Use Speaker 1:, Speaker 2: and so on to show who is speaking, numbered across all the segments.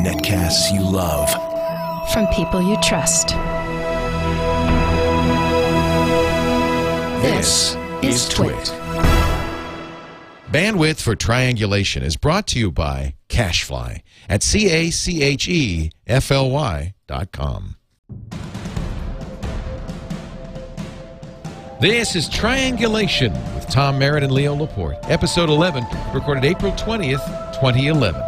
Speaker 1: Netcasts you love.
Speaker 2: From people you trust.
Speaker 1: This is Twit.
Speaker 3: Bandwidth for Triangulation is brought to you by CacheFly at C A C H E F L Y dot com. This is Triangulation with Tom Merritt and Leo Laporte, episode 11, recorded April 20th, 2011.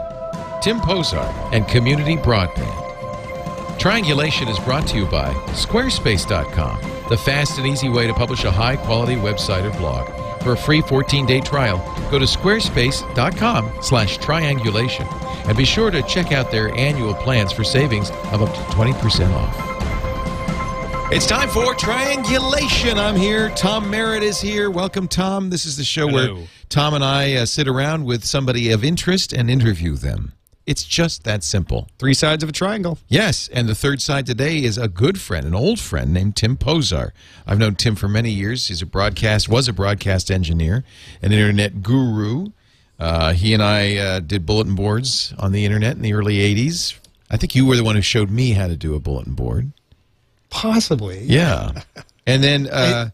Speaker 3: Tim Pozar and Community Broadband. Triangulation is brought to you by Squarespace.com, the fast and easy way to publish a high quality website or blog. For a free 14 day trial, go to squarespace.com slash triangulation and be sure to check out their annual plans for savings of up to 20% off. It's time for Triangulation. I'm here. Tom Merritt is here. Welcome, Tom. This is the show
Speaker 4: Hello.
Speaker 3: where Tom and I uh, sit around with somebody of interest and interview them. It's just that simple.
Speaker 4: Three sides of a triangle.
Speaker 3: Yes, and the third side today is a good friend, an old friend named Tim Pozar. I've known Tim for many years. He's a broadcast, was a broadcast engineer, an internet guru. Uh, he and I uh, did bulletin boards on the internet in the early '80s. I think you were the one who showed me how to do a bulletin board.
Speaker 4: Possibly.
Speaker 3: Yeah, and then uh,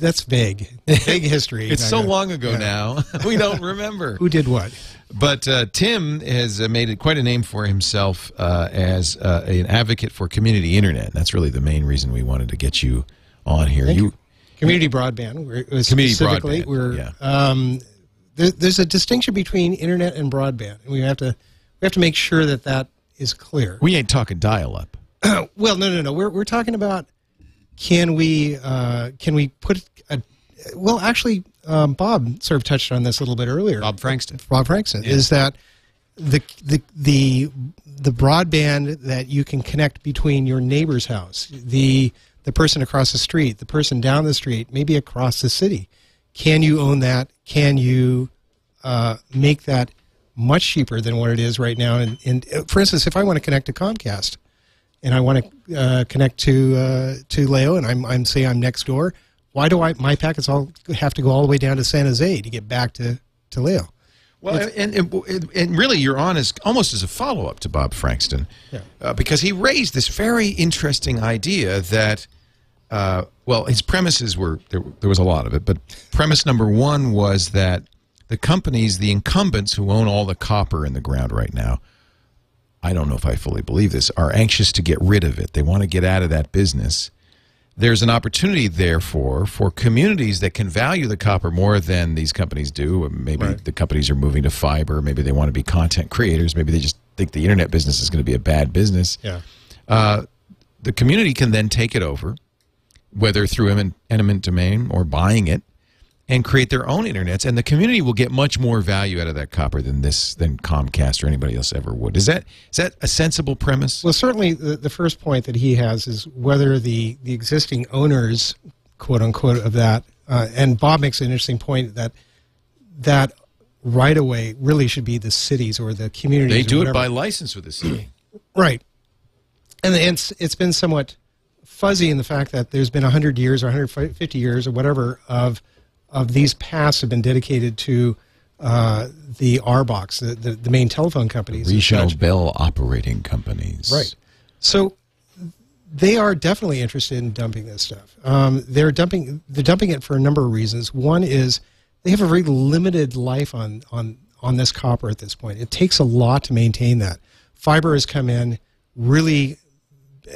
Speaker 4: That's vague. Vague history.
Speaker 3: it's so long ago
Speaker 4: Yeah.
Speaker 3: now we don't remember.
Speaker 4: Who did what?
Speaker 3: But uh, Tim has uh, made it quite a name for himself uh, as uh, an advocate for community internet. That's really the main reason we wanted to get you on here.
Speaker 4: Thank
Speaker 3: you,
Speaker 4: you. Community broadband. We're, uh,
Speaker 3: Community
Speaker 4: specifically,
Speaker 3: broadband,
Speaker 4: We're,
Speaker 3: yeah.
Speaker 4: um, there, there's a distinction between internet and broadband, and we have to we have to make sure that that is clear.
Speaker 3: we ain't talking dial up.
Speaker 4: well, no, no, no. We're we're talking about can we uh, can we put a well actually um, Bob sort of touched on this a little bit earlier.
Speaker 5: Bob Frankston.
Speaker 4: Rob Frankston is that the the the the broadband that you can connect between your neighbor's house, the the person across the street, the person down the street, maybe across the city. Can you own that? Can you uh, make that much cheaper than what it is right now? And, and uh, for instance, if I want to connect to Comcast and I want to uh, connect to uh, to Leo, and I'm I'm say I'm next door, why do I my packets all have to go all the way down to San Jose to get back to to Leo?
Speaker 3: Well, and, and and really, you're on as almost as a follow up to Bob Frankston,
Speaker 4: Yeah.
Speaker 3: uh, because he raised this very interesting idea that, uh, well, his premises were there, there was a lot of it, but premise number one was that the companies, the incumbents who own all the copper in the ground right now, I don't know if I fully believe this, are anxious to get rid of it. They want to get out of that business. There's an opportunity, therefore, for communities that can value the copper more than these companies do. Maybe
Speaker 4: Right.
Speaker 3: the companies are moving to fiber. Maybe they want to be content creators. Maybe they just think the internet business is going to be a bad business.
Speaker 4: Yeah.
Speaker 3: Uh, the community can then take it over, whether through emin- eminent domain or buying it, and create their own internets. And the community will get much more value out of that copper than this than Comcast or anybody else ever would. Is that is that a sensible premise?
Speaker 4: Well, certainly the, the first point that he has is whether the, the existing owners, quote unquote, of that, uh, and Bob makes an interesting point that that right away really should be the cities or the communities.
Speaker 3: they do it by license with the city.
Speaker 4: Right. And it's, it's been somewhat fuzzy in the fact that there's been 100 years or 150 years or whatever of, of these paths have been dedicated to uh, the RBOCs, the, the, the main telephone companies.
Speaker 3: Regional. Bell operating companies.
Speaker 4: Right. So they are definitely interested in dumping this stuff. Um, they're dumping they're dumping it for a number of reasons. One is they have a very limited life on on on this copper at this point. It takes a lot to maintain that. Fiber has come in, really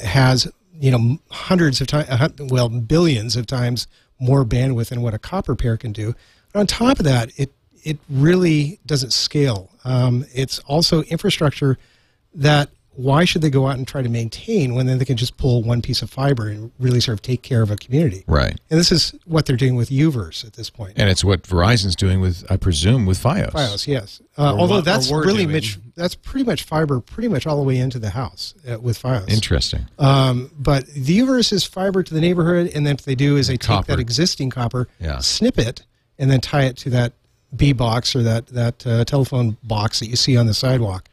Speaker 4: has you know hundreds of times, well billions of times more bandwidth than what a copper pair can do. But on top of that, it it really doesn't scale. Um, it's also infrastructure that why should they go out and try to maintain when then they can just pull one piece of fiber and really sort of take care of a community?
Speaker 3: Right.
Speaker 4: And this is what they're doing with Uverse at this point.
Speaker 3: And it's what Verizon's doing with, I presume, with FiOS.
Speaker 4: FiOS, yes. Uh, although
Speaker 5: wa- or
Speaker 4: that's really
Speaker 5: doing.
Speaker 4: much that's pretty much fiber, pretty much all the way into the house uh, with FiOS.
Speaker 3: Interesting.
Speaker 4: Um, but the Uverse is fiber to the neighborhood, and then what they do is they take that existing copper,
Speaker 3: Yeah.
Speaker 4: snip it, and then tie it to that B box or that that uh, telephone box that you see on the sidewalk.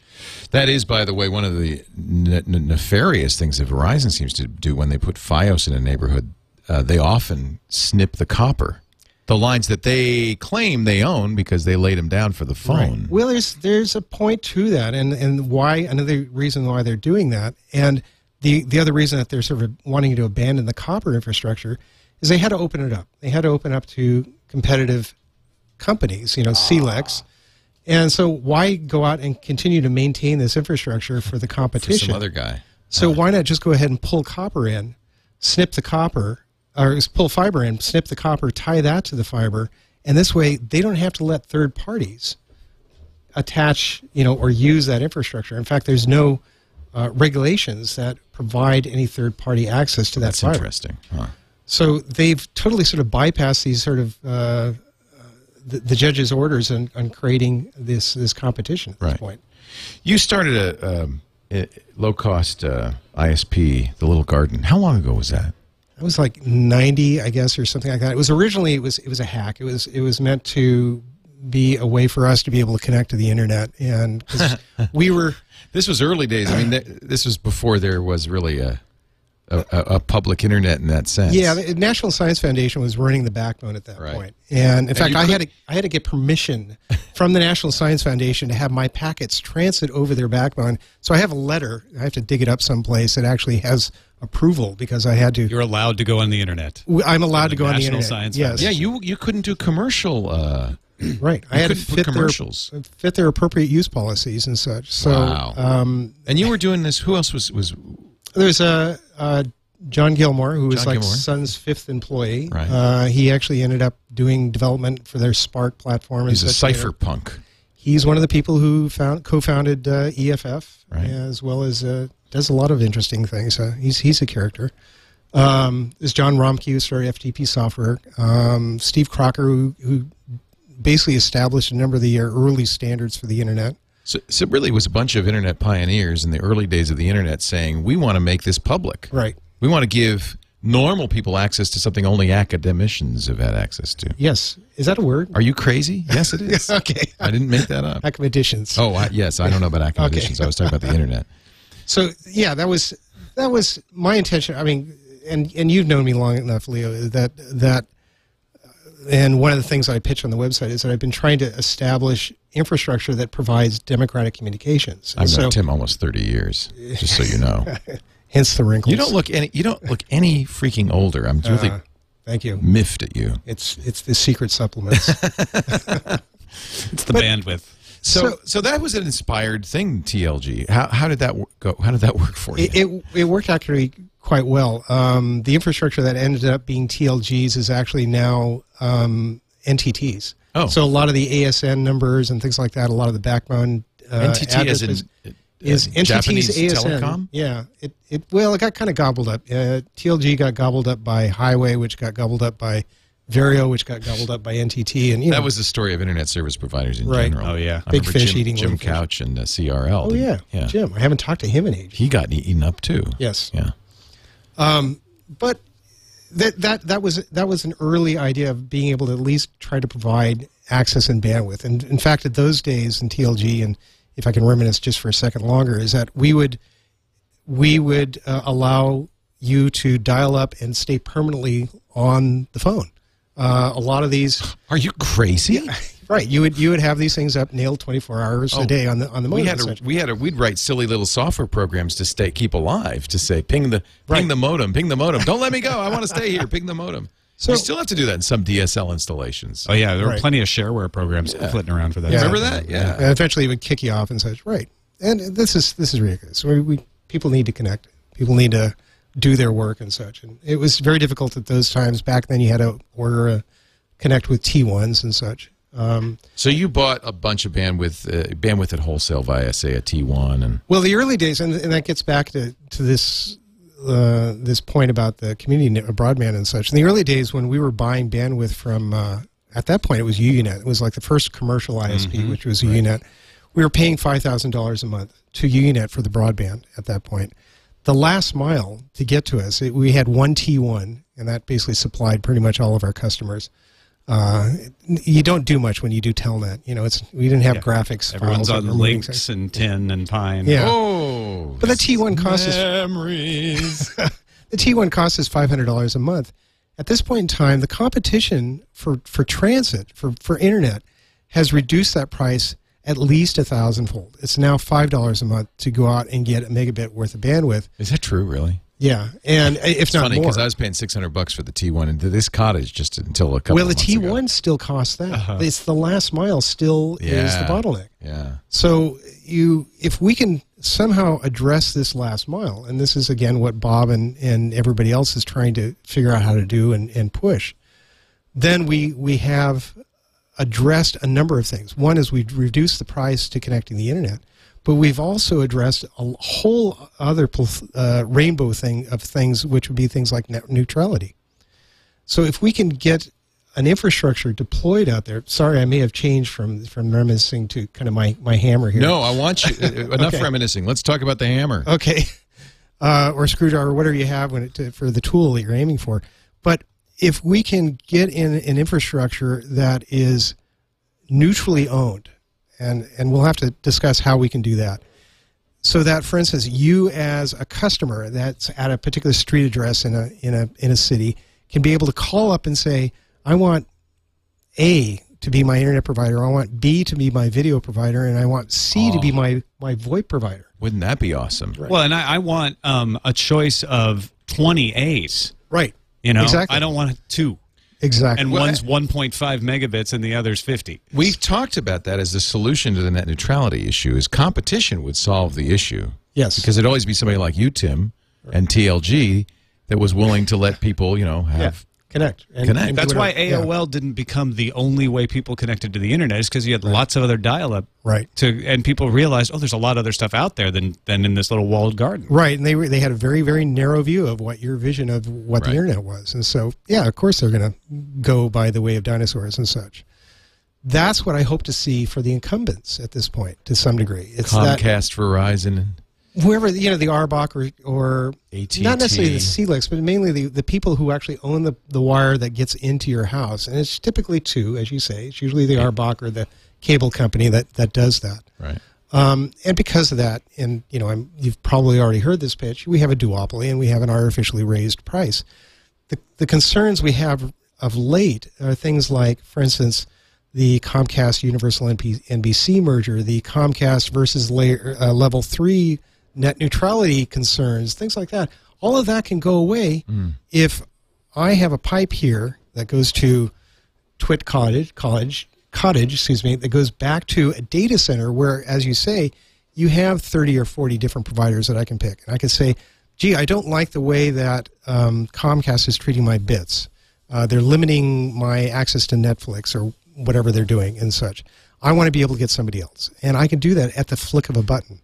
Speaker 3: That is, by the way, one of the ne- ne- nefarious things that Verizon seems to do when they put FiOS in a neighborhood. Uh, they often snip the copper. the lines that they claim they own because they laid them down for the phone.
Speaker 4: Well, there's there's a point to that, and and why another reason why they're doing that, and the the other reason that they're sort of wanting to abandon the copper infrastructure is they had to open it up. They had to open up to competitive companies, you know, CLECs. And so, why go out and continue to maintain this infrastructure for the
Speaker 3: for
Speaker 4: competition?
Speaker 3: some other guy.
Speaker 4: So why not just go ahead and pull copper in, snip the copper, or pull fiber in, snip the copper, tie that to the fiber, and this way they don't have to let third parties attach, you know, or use that infrastructure. In fact, there's no uh, regulations that provide any third party access to that
Speaker 3: That's
Speaker 4: fiber.
Speaker 3: interesting. Huh.
Speaker 4: So they've totally sort of bypassed these sort of uh, uh, the, the judge's orders on, on creating this this competition at this
Speaker 3: Right.
Speaker 4: point.
Speaker 3: You started a, um, a low cost uh, ISP, the Little Garden. How long ago was that?
Speaker 4: It was like 90, I guess, or something like that. It was originally it was it was a hack. It was it was meant to be a way for us to be able to connect to the internet, and 'cause we were
Speaker 3: This was early days. I mean, th- this was before there was really a, a, a a public internet in that sense.
Speaker 4: yeah. The National Science Foundation was running the backbone at that
Speaker 3: Right.
Speaker 4: point. and in fact, I had to I had to get permission from the National Science Foundation to have my packets transit over their backbone. So I have a letter. I have to dig it up someplace that actually has approval because I had to.
Speaker 5: You're allowed to go on the internet.
Speaker 4: I'm allowed to
Speaker 5: the
Speaker 4: go on the
Speaker 5: National
Speaker 4: internet.
Speaker 5: Science
Speaker 4: yes,
Speaker 3: Yeah, you you couldn't do commercial. Uh,
Speaker 4: right. I had to fit
Speaker 3: commercials.
Speaker 4: their fit their appropriate use policies and such. So
Speaker 3: Wow.
Speaker 4: um,
Speaker 3: and you were doing this. Who else was was?
Speaker 4: There's a uh, John Gilmore, who was like
Speaker 3: Gilmore.
Speaker 4: Sun's fifth employee.
Speaker 3: Right.
Speaker 4: Uh, he actually ended up doing development for their SPARC platform.
Speaker 3: He's a cypherpunk.
Speaker 4: He's one of the people who found co-founded uh, EFF,
Speaker 3: Right.
Speaker 4: as well as uh, does a lot of interesting things. Uh, he's he's a character. Um, there's John Romkey, who started FTP Software. Um, Steve Crocker, who, who basically established a number of the uh, early standards for the internet.
Speaker 3: So, so it really was a bunch of internet pioneers in the early days of the internet saying, "We want to make this public.
Speaker 4: Right.
Speaker 3: We want to give normal people access to something only academicians have had access to."
Speaker 4: Yes. Is that a word?
Speaker 3: Are you crazy? Yes, it is.
Speaker 4: okay.
Speaker 3: I didn't make that up.
Speaker 4: Academicians.
Speaker 3: Oh, I, yes, I don't know about academicians. I was talking about the internet.
Speaker 4: So yeah, that was that was my intention. I mean, and and you've known me long enough, Leo, that that. And one of the things I pitch on the website is that I've been trying to establish infrastructure that provides democratic communications. And
Speaker 3: I've known Tim almost thirty years, just so you know.
Speaker 4: hence the wrinkles.
Speaker 3: You don't look any. You don't look any freaking older. I'm really
Speaker 4: Uh, thank you.
Speaker 3: miffed at you.
Speaker 4: It's it's the secret supplements.
Speaker 5: It's the bandwidth.
Speaker 3: So,
Speaker 4: So-
Speaker 3: so, that was an inspired thing. TLG. How, how did that wor- go? How did that work for you?
Speaker 4: it, it it worked actually quite well. Um, the infrastructure that ended up being TLGs is actually now um, NTTs.
Speaker 3: Oh.
Speaker 4: so a lot of the ASN numbers and things like that, a lot of the backbone uh,
Speaker 3: NTT as in
Speaker 4: addresses
Speaker 3: uh,
Speaker 4: is
Speaker 3: uh,
Speaker 4: NTT's
Speaker 3: Japanese
Speaker 4: ASN.
Speaker 3: telecom.
Speaker 4: Yeah, it it well, it got kind of gobbled up. Uh, TLG got gobbled up by Highway, which got gobbled up by Verio, which got gobbled up by NTT, and you know,
Speaker 3: That was the story of internet service providers in
Speaker 4: Right.
Speaker 3: general.
Speaker 5: Oh, yeah.
Speaker 3: I
Speaker 4: Big fish
Speaker 3: Jim,
Speaker 4: eating
Speaker 3: Jim
Speaker 4: little fish.
Speaker 3: Couch and uh, CRL.
Speaker 4: oh yeah,
Speaker 3: yeah.
Speaker 4: Jim. I haven't talked to him in ages.
Speaker 3: He got eaten up too.
Speaker 4: Yes,
Speaker 3: Yeah.
Speaker 4: but that that that was that was an early idea of being able to at least try to provide access and bandwidth. And in fact, at those days in TLG, and if I can reminisce just for a second longer, is that we would we would uh, allow you to dial up and stay permanently on the phone. Uh, a lot of these,
Speaker 3: Are you crazy?
Speaker 4: Right? You would you would have these things up nailed twenty four hours
Speaker 3: Oh,
Speaker 4: a day on the on the modem.
Speaker 3: We
Speaker 4: modem.
Speaker 3: had to,
Speaker 4: essentially.
Speaker 3: we had to, we'd write silly little software programs to stay keep alive to say ping the ping
Speaker 4: Right.
Speaker 3: the modem, ping the modem. Don't let me go. I want to stay here. Ping the modem.
Speaker 4: So-
Speaker 3: you still have to do that in some DSL installations.
Speaker 5: Oh yeah, there were plenty of shareware programs flitting around for that.
Speaker 4: Yeah.
Speaker 5: stuff.
Speaker 3: Remember that? Yeah.
Speaker 4: And eventually, it would kick you off and such. Right. And this is this is ridiculous. We, we people need to connect. People need to do their work and such. And it was very difficult at those times. Back then, you had to order a connect with T1s and such. Um,
Speaker 3: So you bought a bunch of bandwidth uh, bandwidth at wholesale via say a T1 and
Speaker 4: well, the early days, and, and that gets back to to this. Uh, this point about the community net- broadband and such. In the early days, when we were buying bandwidth from, uh, at that point, it was UUNet. It was like the first commercial ISP, which was UUNet. We were paying five thousand dollars a month to UUNet for the broadband at that point. The last mile to get to us, it, we had one T1, and that basically supplied pretty much all of our customers. Uh, you don't do much when you do Telnet. You know, it's we didn't have
Speaker 5: Yeah.
Speaker 4: graphics.
Speaker 5: Everyone's
Speaker 4: files
Speaker 5: on
Speaker 4: that
Speaker 5: Lynx
Speaker 4: things.
Speaker 5: and tin and pine.
Speaker 4: Yeah.
Speaker 3: oh,
Speaker 4: But the T1 cost us
Speaker 3: memories.
Speaker 4: the T1 cost is five hundred dollars a month, at this point in time, the competition for, for transit, for, for internet, has reduced that price at least a thousandfold. It's now $5 a month to go out and get a megabit worth of bandwidth.
Speaker 3: Is that true, really?
Speaker 4: Yeah. And if
Speaker 3: It's
Speaker 4: not
Speaker 3: funny
Speaker 4: more.
Speaker 3: because I was paying 600 bucks for the T1 and this cottage just until a couple
Speaker 4: well, the
Speaker 3: ago.
Speaker 4: T1 still costs that. Uh-huh. It's the last mile still is the bottleneck.
Speaker 3: Yeah.
Speaker 4: So you, if we can somehow address this last mile, and this is again what Bob and, and everybody else is trying to figure out how to do and, and push, then we we have addressed a number of things. One is we've reduced the price to connecting the internet, but we've also addressed a whole other uh, rainbow thing of things, which would be things like net neutrality. So if we can get an infrastructure deployed out there, sorry, I may have changed from from reminiscing to kind of my my hammer here.
Speaker 3: No, I want you. uh, enough
Speaker 4: Okay.
Speaker 3: reminiscing. Let's talk about the hammer.
Speaker 4: Okay. Uh, or screwdriver, whatever you have when it, to, for the tool that you're aiming for. But if we can get in an infrastructure that is neutrally owned, and, and we'll have to discuss how we can do that, so that, for instance, you as a customer that's at a particular street address in a, in a, in a city can be able to call up and say, I want A to be my internet provider, I want B to be my video provider, and I want C to be my, my VoIP provider.
Speaker 3: Wouldn't that be awesome?
Speaker 5: Well, and I, I want um, a choice of 20 A's.
Speaker 4: Right.
Speaker 5: You know,
Speaker 4: Exactly.
Speaker 5: I don't want two.
Speaker 4: Exactly.
Speaker 5: And
Speaker 3: Well,
Speaker 5: one's 1.5 megabits and the other's 50.
Speaker 3: We've talked about that as the solution to the net neutrality issue. Is competition would solve the issue.
Speaker 4: Yes.
Speaker 3: Because it'd always be somebody like you, Tim, and TLG that was willing to let people, you know,
Speaker 4: yeah.
Speaker 3: have.
Speaker 4: Connect. And,
Speaker 3: Connect.
Speaker 4: and
Speaker 5: That's why
Speaker 4: it- yeah.
Speaker 5: AOL didn't become the only way people connected to the internet, is because you had lots of other dial-up.
Speaker 4: Right.
Speaker 5: To and people realized, oh, there's a lot of other stuff out there than than in this little walled garden.
Speaker 4: Right, and they were, they had a very very narrow view of what your vision of what
Speaker 3: Right.
Speaker 4: the internet was, and so yeah, of course they're going to go by the way of dinosaurs and such. That's what I hope to see for the incumbents at this point, to some degree. It's that
Speaker 3: Comcast, Verizon.
Speaker 4: Whoever you know the RBOC or or
Speaker 3: AT&T.
Speaker 4: not necessarily the CLECs, but mainly the, the people who actually own the, the wire that gets into your house, and it's typically two, as you say. It's usually the RBOC or the cable company that that does that.
Speaker 3: Right.
Speaker 4: Um, and because of that, and you know, I'm, you've probably already heard this pitch. We have a duopoly, and we have an artificially raised price. The the concerns we have of late are things like, for instance, the Comcast Universal NP, NBC merger, the Comcast versus layer, uh, level three net neutrality concerns, things like that. All of that can go away if I have a pipe here that goes to Twit Cottage, College, Cottage, excuse me, that goes back to a data center where, as you say, you have 30 or 40 different providers that I can pick. And I can say, gee, I don't like the way that um, Comcast is treating my bits. Uh, they're limiting my access to Netflix or whatever they're doing and such. I want to be able to get somebody else. And I can do that at the flick of a button.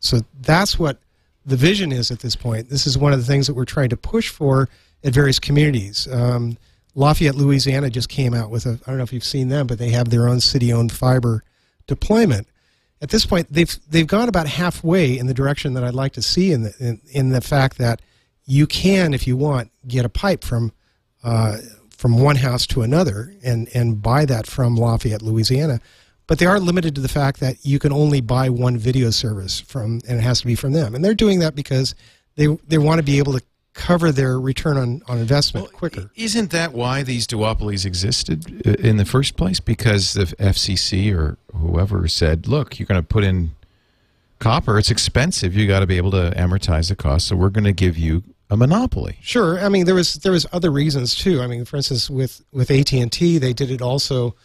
Speaker 4: So that's what the vision is at this point. This is one of the things that we're trying to push for at various communities. Um, Lafayette, Louisiana just came out with a, I don't know if you've seen them, but they have their own city owned fiber deployment. At this point, they've, they've gone about halfway in the direction that I'd like to see in the, in, in the fact that you can, if you want, get a pipe from, uh, from one house to another and, and buy that from Lafayette, Louisiana. But they are limited to the fact that you can only buy one video service from, and it has to be from them. And they're doing that because they, they want to be able to cover their return on, on investment quicker.
Speaker 3: Isn't that why these duopolies existed uh, in the first place? Because the FCC or whoever said, "Look, you're going to put in copper. It's expensive. You got to be able to amortize the cost. So we're going to give you a monopoly."
Speaker 4: Sure. I mean, there was there was other reasons too. I mean, for instance, with with AT and T, they did it also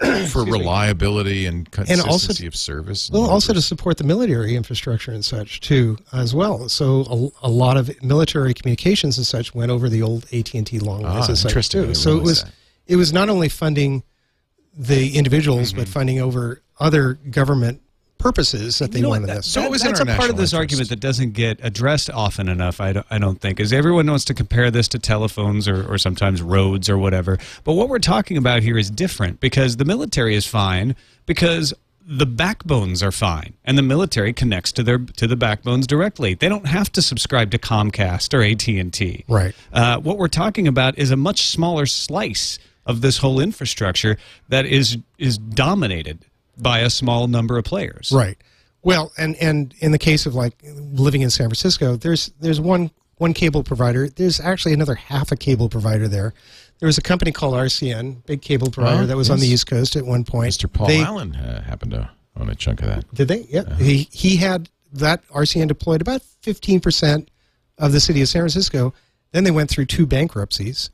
Speaker 3: for reliability and consistency
Speaker 4: also-
Speaker 3: of service.
Speaker 4: well, also to support the military infrastructure and such too, as well. So a, a lot of military communications and such went over the old AT and T long lines
Speaker 3: Ah,
Speaker 4: and such too. So it was
Speaker 3: that.
Speaker 4: it was not only funding the individuals,
Speaker 3: Mm-hmm.
Speaker 4: but funding over other government purposes that they
Speaker 5: You know
Speaker 4: wanted
Speaker 5: that-
Speaker 4: this.
Speaker 3: So it was
Speaker 5: that's a part of this
Speaker 3: interest.
Speaker 5: argument that doesn't get addressed often enough. I don't, I don't think is everyone wants to compare this to telephones or, or sometimes roads or whatever. But what we're talking about here is different because the military is fine because the backbones are fine and the military connects to their to the backbones directly. They don't have to subscribe to Comcast or AT and T.
Speaker 4: Right.
Speaker 5: Uh, what we're talking about is a much smaller slice of this whole infrastructure that is is dominated by a small number of players.
Speaker 4: Right. Well, and and in the case of like living in San Francisco, there's there's one one cable provider. There's actually another half a cable provider there. There was a company called RCN, big cable provider
Speaker 3: Oh,
Speaker 4: that was on the. East Coast at one point.
Speaker 3: Mr. Paul
Speaker 4: They-
Speaker 3: Allen uh, happened to own a chunk of that.
Speaker 4: Did they? Yeah. He he had that RCN deployed about 15% of the city of San Francisco. Then they went through two bankruptcies.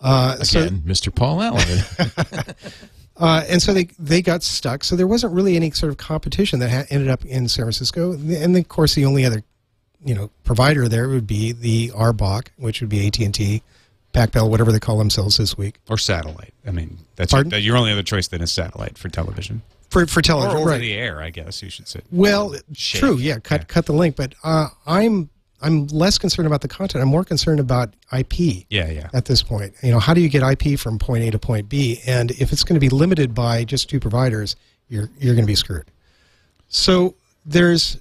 Speaker 4: Uh, so
Speaker 3: Again, Mr. Paul Allen.
Speaker 4: Uh, and so they they got stuck. So there wasn't really any sort of competition that ha- ended up in San Francisco. And then, of course, the only other you know provider there would be the RBOC, which would be AT and T, PacBell, whatever they call themselves this week
Speaker 5: Or satellite. I mean, that's your, your only other choice then is satellite for television.
Speaker 4: for for
Speaker 5: Or
Speaker 4: television.
Speaker 5: over
Speaker 4: right.
Speaker 5: the air, I guess you should say.
Speaker 4: Well, true. Yeah, cut
Speaker 5: Yeah.
Speaker 4: cut the link. But uh, I'm I'm less concerned about the content. I'm more concerned about IP.
Speaker 5: Yeah, yeah.
Speaker 4: At this point, you know, how do you get IP from point A to point B? And if it's going to be limited by just two providers, you're you're going to be screwed. So there's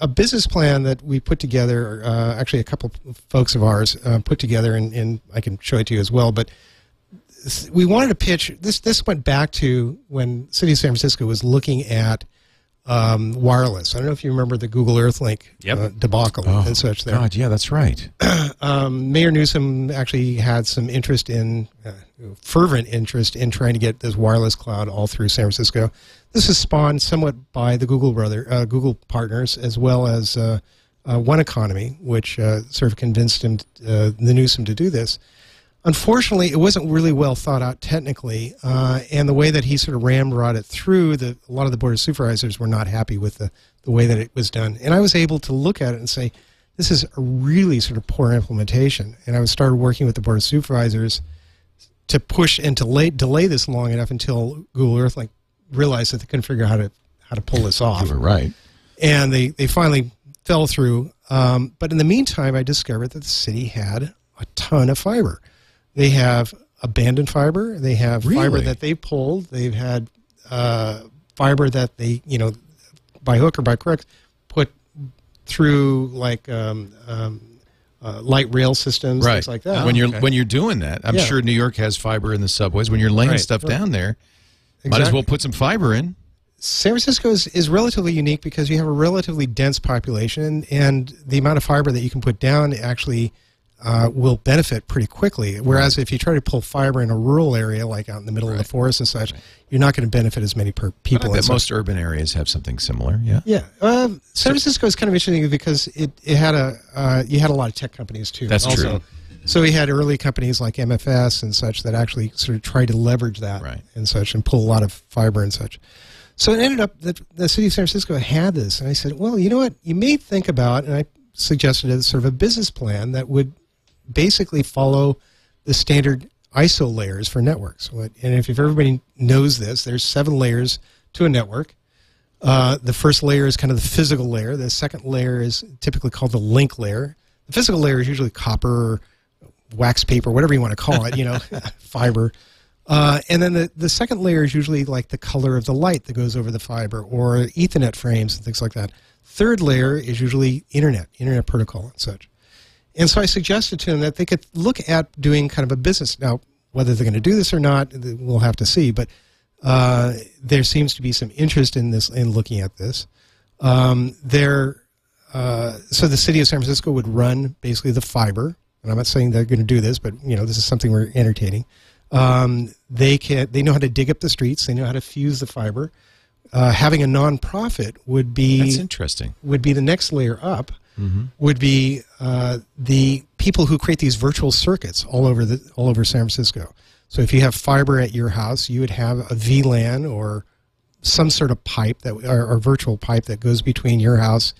Speaker 4: a business plan that we put together. Uh, actually, a couple of folks of ours uh, put together, and, and I can show it to you as well. But we wanted to pitch this. This went back to when City of San Francisco was looking at um, wireless. I don't know if you remember the Google EarthLink
Speaker 5: Yep.
Speaker 4: uh, debacle and such. There,
Speaker 3: Oh, God, yeah, that's right.
Speaker 4: um, Mayor Newsom actually had some interest in, uh, fervent interest in trying to get this wireless cloud all through San Francisco. This is spawned somewhat by the Google brother, uh, Google partners, as well as uh, uh, One Economy, which uh, sort of convinced him, uh, the Newsom, to do this. Unfortunately, it wasn't really well thought out technically, uh, and the way that he sort of ramrod it through, the, a lot of the board of supervisors were not happy with the, the way that it was done. And I was able to look at it and say, this is a really sort of poor implementation. And I started working with the board of supervisors to push and to lay, delay this long enough until Google EarthLink realized that they couldn't figure out how to how to pull this off
Speaker 3: You were right.
Speaker 4: and they, they finally fell through. Um, but in the meantime, I discovered that the city had a ton of fiber. They have abandoned fiber. They have fiber that they pulled. They've had uh, fiber that they, you know, by hook or by crook, put through like um, um, uh, light rail systems,
Speaker 3: Right.
Speaker 4: things like that.
Speaker 3: When you're
Speaker 5: okay.
Speaker 3: when you're doing that, I'm
Speaker 4: Yeah.
Speaker 3: sure New York has fiber in the subways. When you're laying
Speaker 5: Right.
Speaker 3: stuff down there, might as well put some fiber in.
Speaker 4: San Francisco is, is relatively unique because you have a relatively dense population, and the amount of fiber that you can put down actually uh, will benefit pretty quickly. Whereas if you try to pull fiber in a rural area, like out in the middle of the forest and such, you're not going to benefit as many per people. such.
Speaker 3: most urban areas have something similar. Yeah.
Speaker 4: yeah, um, San Francisco is kind of interesting because it, it had a uh, you had a lot of tech companies too.
Speaker 3: That's
Speaker 4: also.
Speaker 3: true.
Speaker 4: So we had early companies like MFS and such that actually sort of tried to leverage that
Speaker 3: Right.
Speaker 4: and such and pull a lot of fiber and such. So it ended up that the city of San Francisco had this, and I said, well, you know what? You may think about, and I suggested a sort of a business plan that would basically follow the standard ISO layers for networks. And if, if everybody knows this, there's seven layers to a network. Uh, the first layer is kind of the physical layer. The second layer is typically called the link layer. The physical layer is usually copper, or wax paper, whatever you want to call it, you know, fiber. Uh, and then the, the second layer is usually like the color of the light that goes over the fiber or Ethernet frames and things like that. Third layer is usually internet, internet protocol and such. And so I suggested to them that they could look at doing kind of a business. Now, whether they're going to do this or not, we'll have to see. But uh, there seems to be some interest in this, in looking at this. Um, there, uh, so the city of San Francisco would run basically the fiber, and I'm not saying they're going to do this, but you know this is something we're entertaining. Um, they can, they know how to dig up the streets, they know how to fuse the fiber. Uh, having a nonprofit would be
Speaker 3: That's interesting.
Speaker 4: would be the next layer up would be uh, the people who create these virtual circuits all over the all over San Francisco. So if you have fiber at your house, you would have a VLAN or some sort of pipe that or, or virtual pipe that goes between your house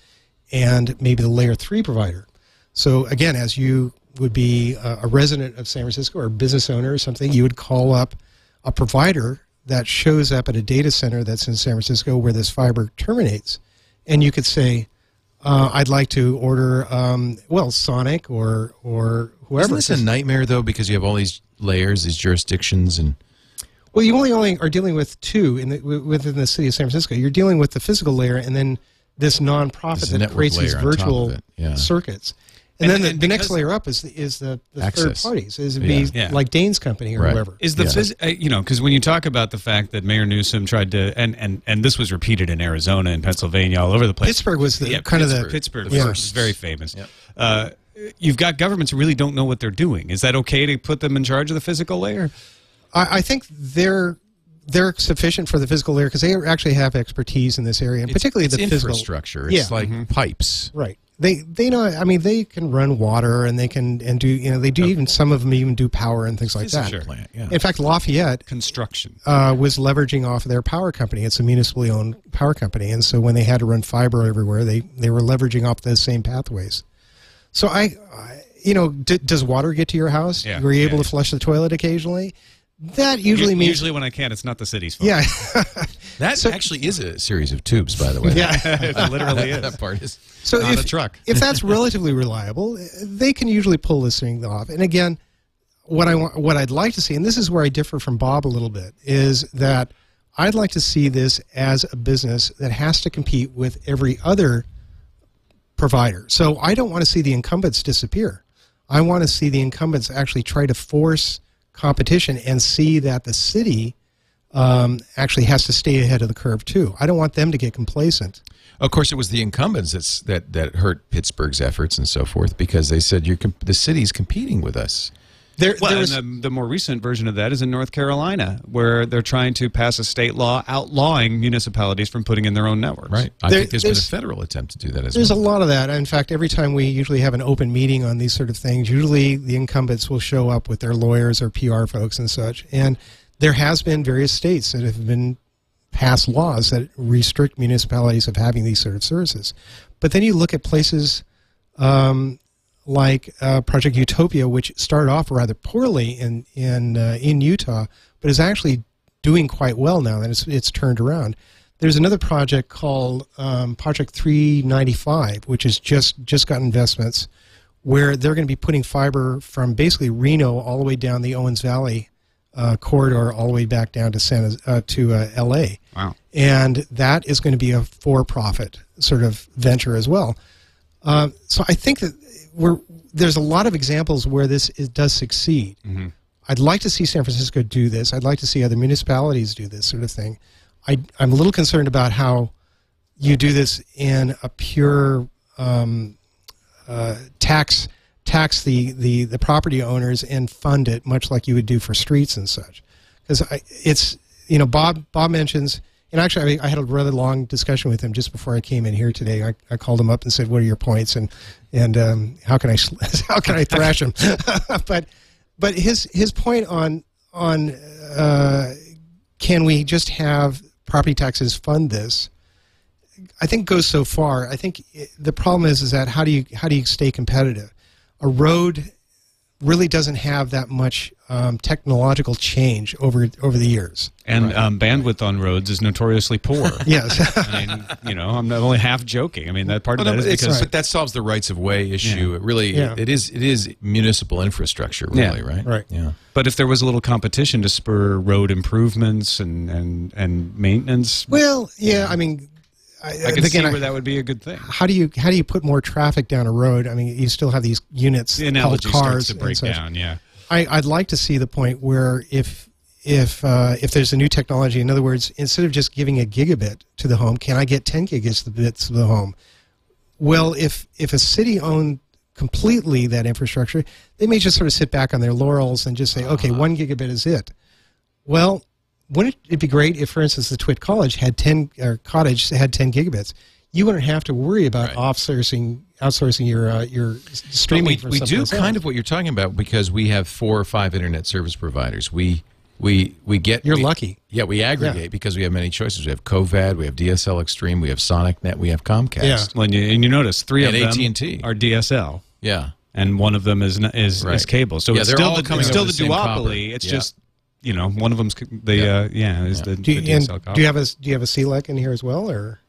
Speaker 4: and maybe the layer three provider. So again, as you would be a, a resident of San Francisco or a business owner or something, you would call up a provider that shows up at a data center that's in San Francisco where this fiber terminates, and you could say, uh, "I'd like to order, um, well, Sonic or or whoever."
Speaker 3: Isn't this a nightmare though? Because you have all these layers, these jurisdictions, and
Speaker 4: Well, you only only are dealing with two in the, within the city of San Francisco. You're dealing with the physical layer, and then this nonprofit
Speaker 3: a
Speaker 4: that creates these
Speaker 3: layer on top
Speaker 4: virtual
Speaker 3: yeah.
Speaker 4: circuits.
Speaker 5: And-
Speaker 4: And, then the,
Speaker 5: and
Speaker 4: the next layer up is the, is the, the third parties. Is
Speaker 3: Yeah.
Speaker 4: be
Speaker 5: Yeah.
Speaker 4: like Dane's company or
Speaker 3: Right.
Speaker 4: whoever.
Speaker 5: Is the
Speaker 3: Yeah.
Speaker 5: phys- uh, you know because when you talk about the fact that Mayor Newsom tried to and and and this was repeated in Arizona and Pennsylvania all over the place.
Speaker 4: Pittsburgh was the
Speaker 5: Yeah,
Speaker 4: kind of the
Speaker 5: Pittsburgh
Speaker 3: the
Speaker 5: first
Speaker 3: first.
Speaker 5: very famous.
Speaker 3: Yep.
Speaker 5: Uh, you've got governments who really don't know what they're doing. Is that okay to put them in charge of the physical layer?
Speaker 4: I, I think they're they're sufficient for the physical layer because they actually have expertise in this area, and particularly
Speaker 3: it's
Speaker 4: the physical
Speaker 3: infrastructure. It's
Speaker 4: Yeah.
Speaker 3: like pipes.
Speaker 4: Right. They they know. I mean, they can run water, and they can and do you know they do even some of them even do power and things like that.
Speaker 3: Plant, yeah.
Speaker 4: In fact, Lafayette
Speaker 5: Construction.
Speaker 4: uh, was leveraging off of their power company. It's a municipally owned power company, and so when they had to run fiber everywhere, they they were leveraging off those same pathways. So I, I you know, d- does water get to your house?
Speaker 5: Yeah.
Speaker 4: Were you able
Speaker 5: Yeah,
Speaker 4: to flush the toilet occasionally? That usually means
Speaker 5: Usually, when I can, it's not the city's fault.
Speaker 4: yeah.
Speaker 3: That actually is a series of tubes, by the way.
Speaker 4: Yeah.
Speaker 5: it literally
Speaker 3: that,
Speaker 5: is.
Speaker 3: that part is.
Speaker 4: So
Speaker 5: On
Speaker 4: if,
Speaker 5: a truck.
Speaker 4: if that's relatively reliable, they can usually pull this thing off. And again, what I want, what I'd like to see, and this is where I differ from Bob a little bit, is that I'd like to see this as a business that has to compete with every other provider. So I don't want to see the incumbents disappear. I want to see the incumbents actually try to force competition and see that the city um, actually has to stay ahead of the curve too. I don't want them to get complacent.
Speaker 3: Of course, it was the incumbents that that hurt Pittsburgh's efforts and so forth because they said the city's competing with us.
Speaker 4: There,
Speaker 5: Well,
Speaker 4: there was,
Speaker 5: and the, the more recent version of that is in North Carolina, where they're trying to pass a state law outlawing municipalities from putting in their own networks.
Speaker 3: Right. I
Speaker 4: There-
Speaker 3: think there's been a federal attempt to do that as well.
Speaker 4: There's a lot of that. In fact, every time we usually have an open meeting on these sort of things, usually the incumbents will show up with their lawyers or PR folks and such. And there has been various states that have been passed laws that restrict municipalities of having these sort of services. But then you look at places um, like uh, Project Utopia, which started off rather poorly in in uh, in Utah, but is actually doing quite well now that it's it's turned around. There's another project called um, Project 395, which has just just got investments, where they're going to be putting fiber from basically Reno all the way down the Owens Valley uh, corridor, all the way back down to San uh, to uh, L.A
Speaker 5: Wow.
Speaker 4: and that is going to be a for-profit sort of venture as well. Um, so I think that we're there's a lot of examples where this is, does succeed. I'd like to see San Francisco do this. I'd like to see other municipalities do this sort of thing. I, I'm a little concerned about how you do this in a pure um, uh, tax tax the, the, the property owners and fund it much like you would do for streets and such. Because it's you know Bob Bob mentions and actually I, had a rather long discussion with him just before I came in here today. I, I called him up and said, "What are your points and and um, how can I how can I thrash him?" but but his his point on on uh, can we just have property taxes fund this? I think goes so far. I think the problem is is that how do you how do you stay competitive? A road really doesn't have that much um, technological change over over the years.
Speaker 5: And um, bandwidth on roads is notoriously poor.
Speaker 4: Yes.
Speaker 5: I mean, you know, I'm not only half joking. I mean, that part
Speaker 3: Oh,
Speaker 5: of
Speaker 3: no,
Speaker 5: that
Speaker 3: but,
Speaker 5: is
Speaker 3: it's-
Speaker 5: because
Speaker 3: but that solves the rights of way issue.
Speaker 5: Yeah.
Speaker 3: It really,
Speaker 4: Yeah.
Speaker 3: it is, it is municipal infrastructure,
Speaker 5: Yeah.
Speaker 3: really, right?
Speaker 4: Right.
Speaker 3: Yeah.
Speaker 5: But if there was a little competition to spur road improvements and and, and maintenance,
Speaker 4: well, yeah. I mean, I,
Speaker 5: I can see
Speaker 4: again, I-
Speaker 5: where that would be a good thing.
Speaker 4: how do you how do you put more traffic down a road? I mean, you still have these units
Speaker 5: The
Speaker 4: called cars
Speaker 5: starts to break down. Yeah.
Speaker 4: I, I'd like to see the point where if if uh, if there's a new technology, in other words, instead of just giving a gigabit to the home, can I get 10 gigabits to the home? Well, if if a city owned completely that infrastructure, they may just sort of sit back on their laurels and just say, okay, one gigabit is it. Well, wouldn't it be great if, for instance, the Twit College had 10 or cottage had 10 gigabits? You wouldn't have to worry about
Speaker 3: Right.
Speaker 4: outsourcing outsourcing your uh, your s-
Speaker 3: But
Speaker 4: streaming.
Speaker 3: we, we do
Speaker 4: someplace
Speaker 3: kind of what you're talking about because we have four or five internet service providers. We we we get
Speaker 4: You're
Speaker 3: we-
Speaker 4: lucky.
Speaker 3: Yeah, we aggregate because we have many choices. We have Covad, we have DSL Extreme, we have SonicNet, we have Comcast.
Speaker 4: Yeah.
Speaker 5: When you, and you notice three
Speaker 3: And
Speaker 5: of them
Speaker 3: AT&T.
Speaker 5: are DSL,
Speaker 3: Yeah.
Speaker 5: and one of them is is,
Speaker 3: Right.
Speaker 5: is cable. So
Speaker 3: Yeah,
Speaker 5: it's still the,
Speaker 3: coming
Speaker 5: it's still the
Speaker 3: the same copper.
Speaker 5: duopoly. It's
Speaker 3: Yeah.
Speaker 5: just you know one of them's the
Speaker 3: Yeah.
Speaker 5: uh, yeah is the,
Speaker 4: Do you, and
Speaker 5: DSL copper.
Speaker 4: do you have a do you have a CLEC in here as well, or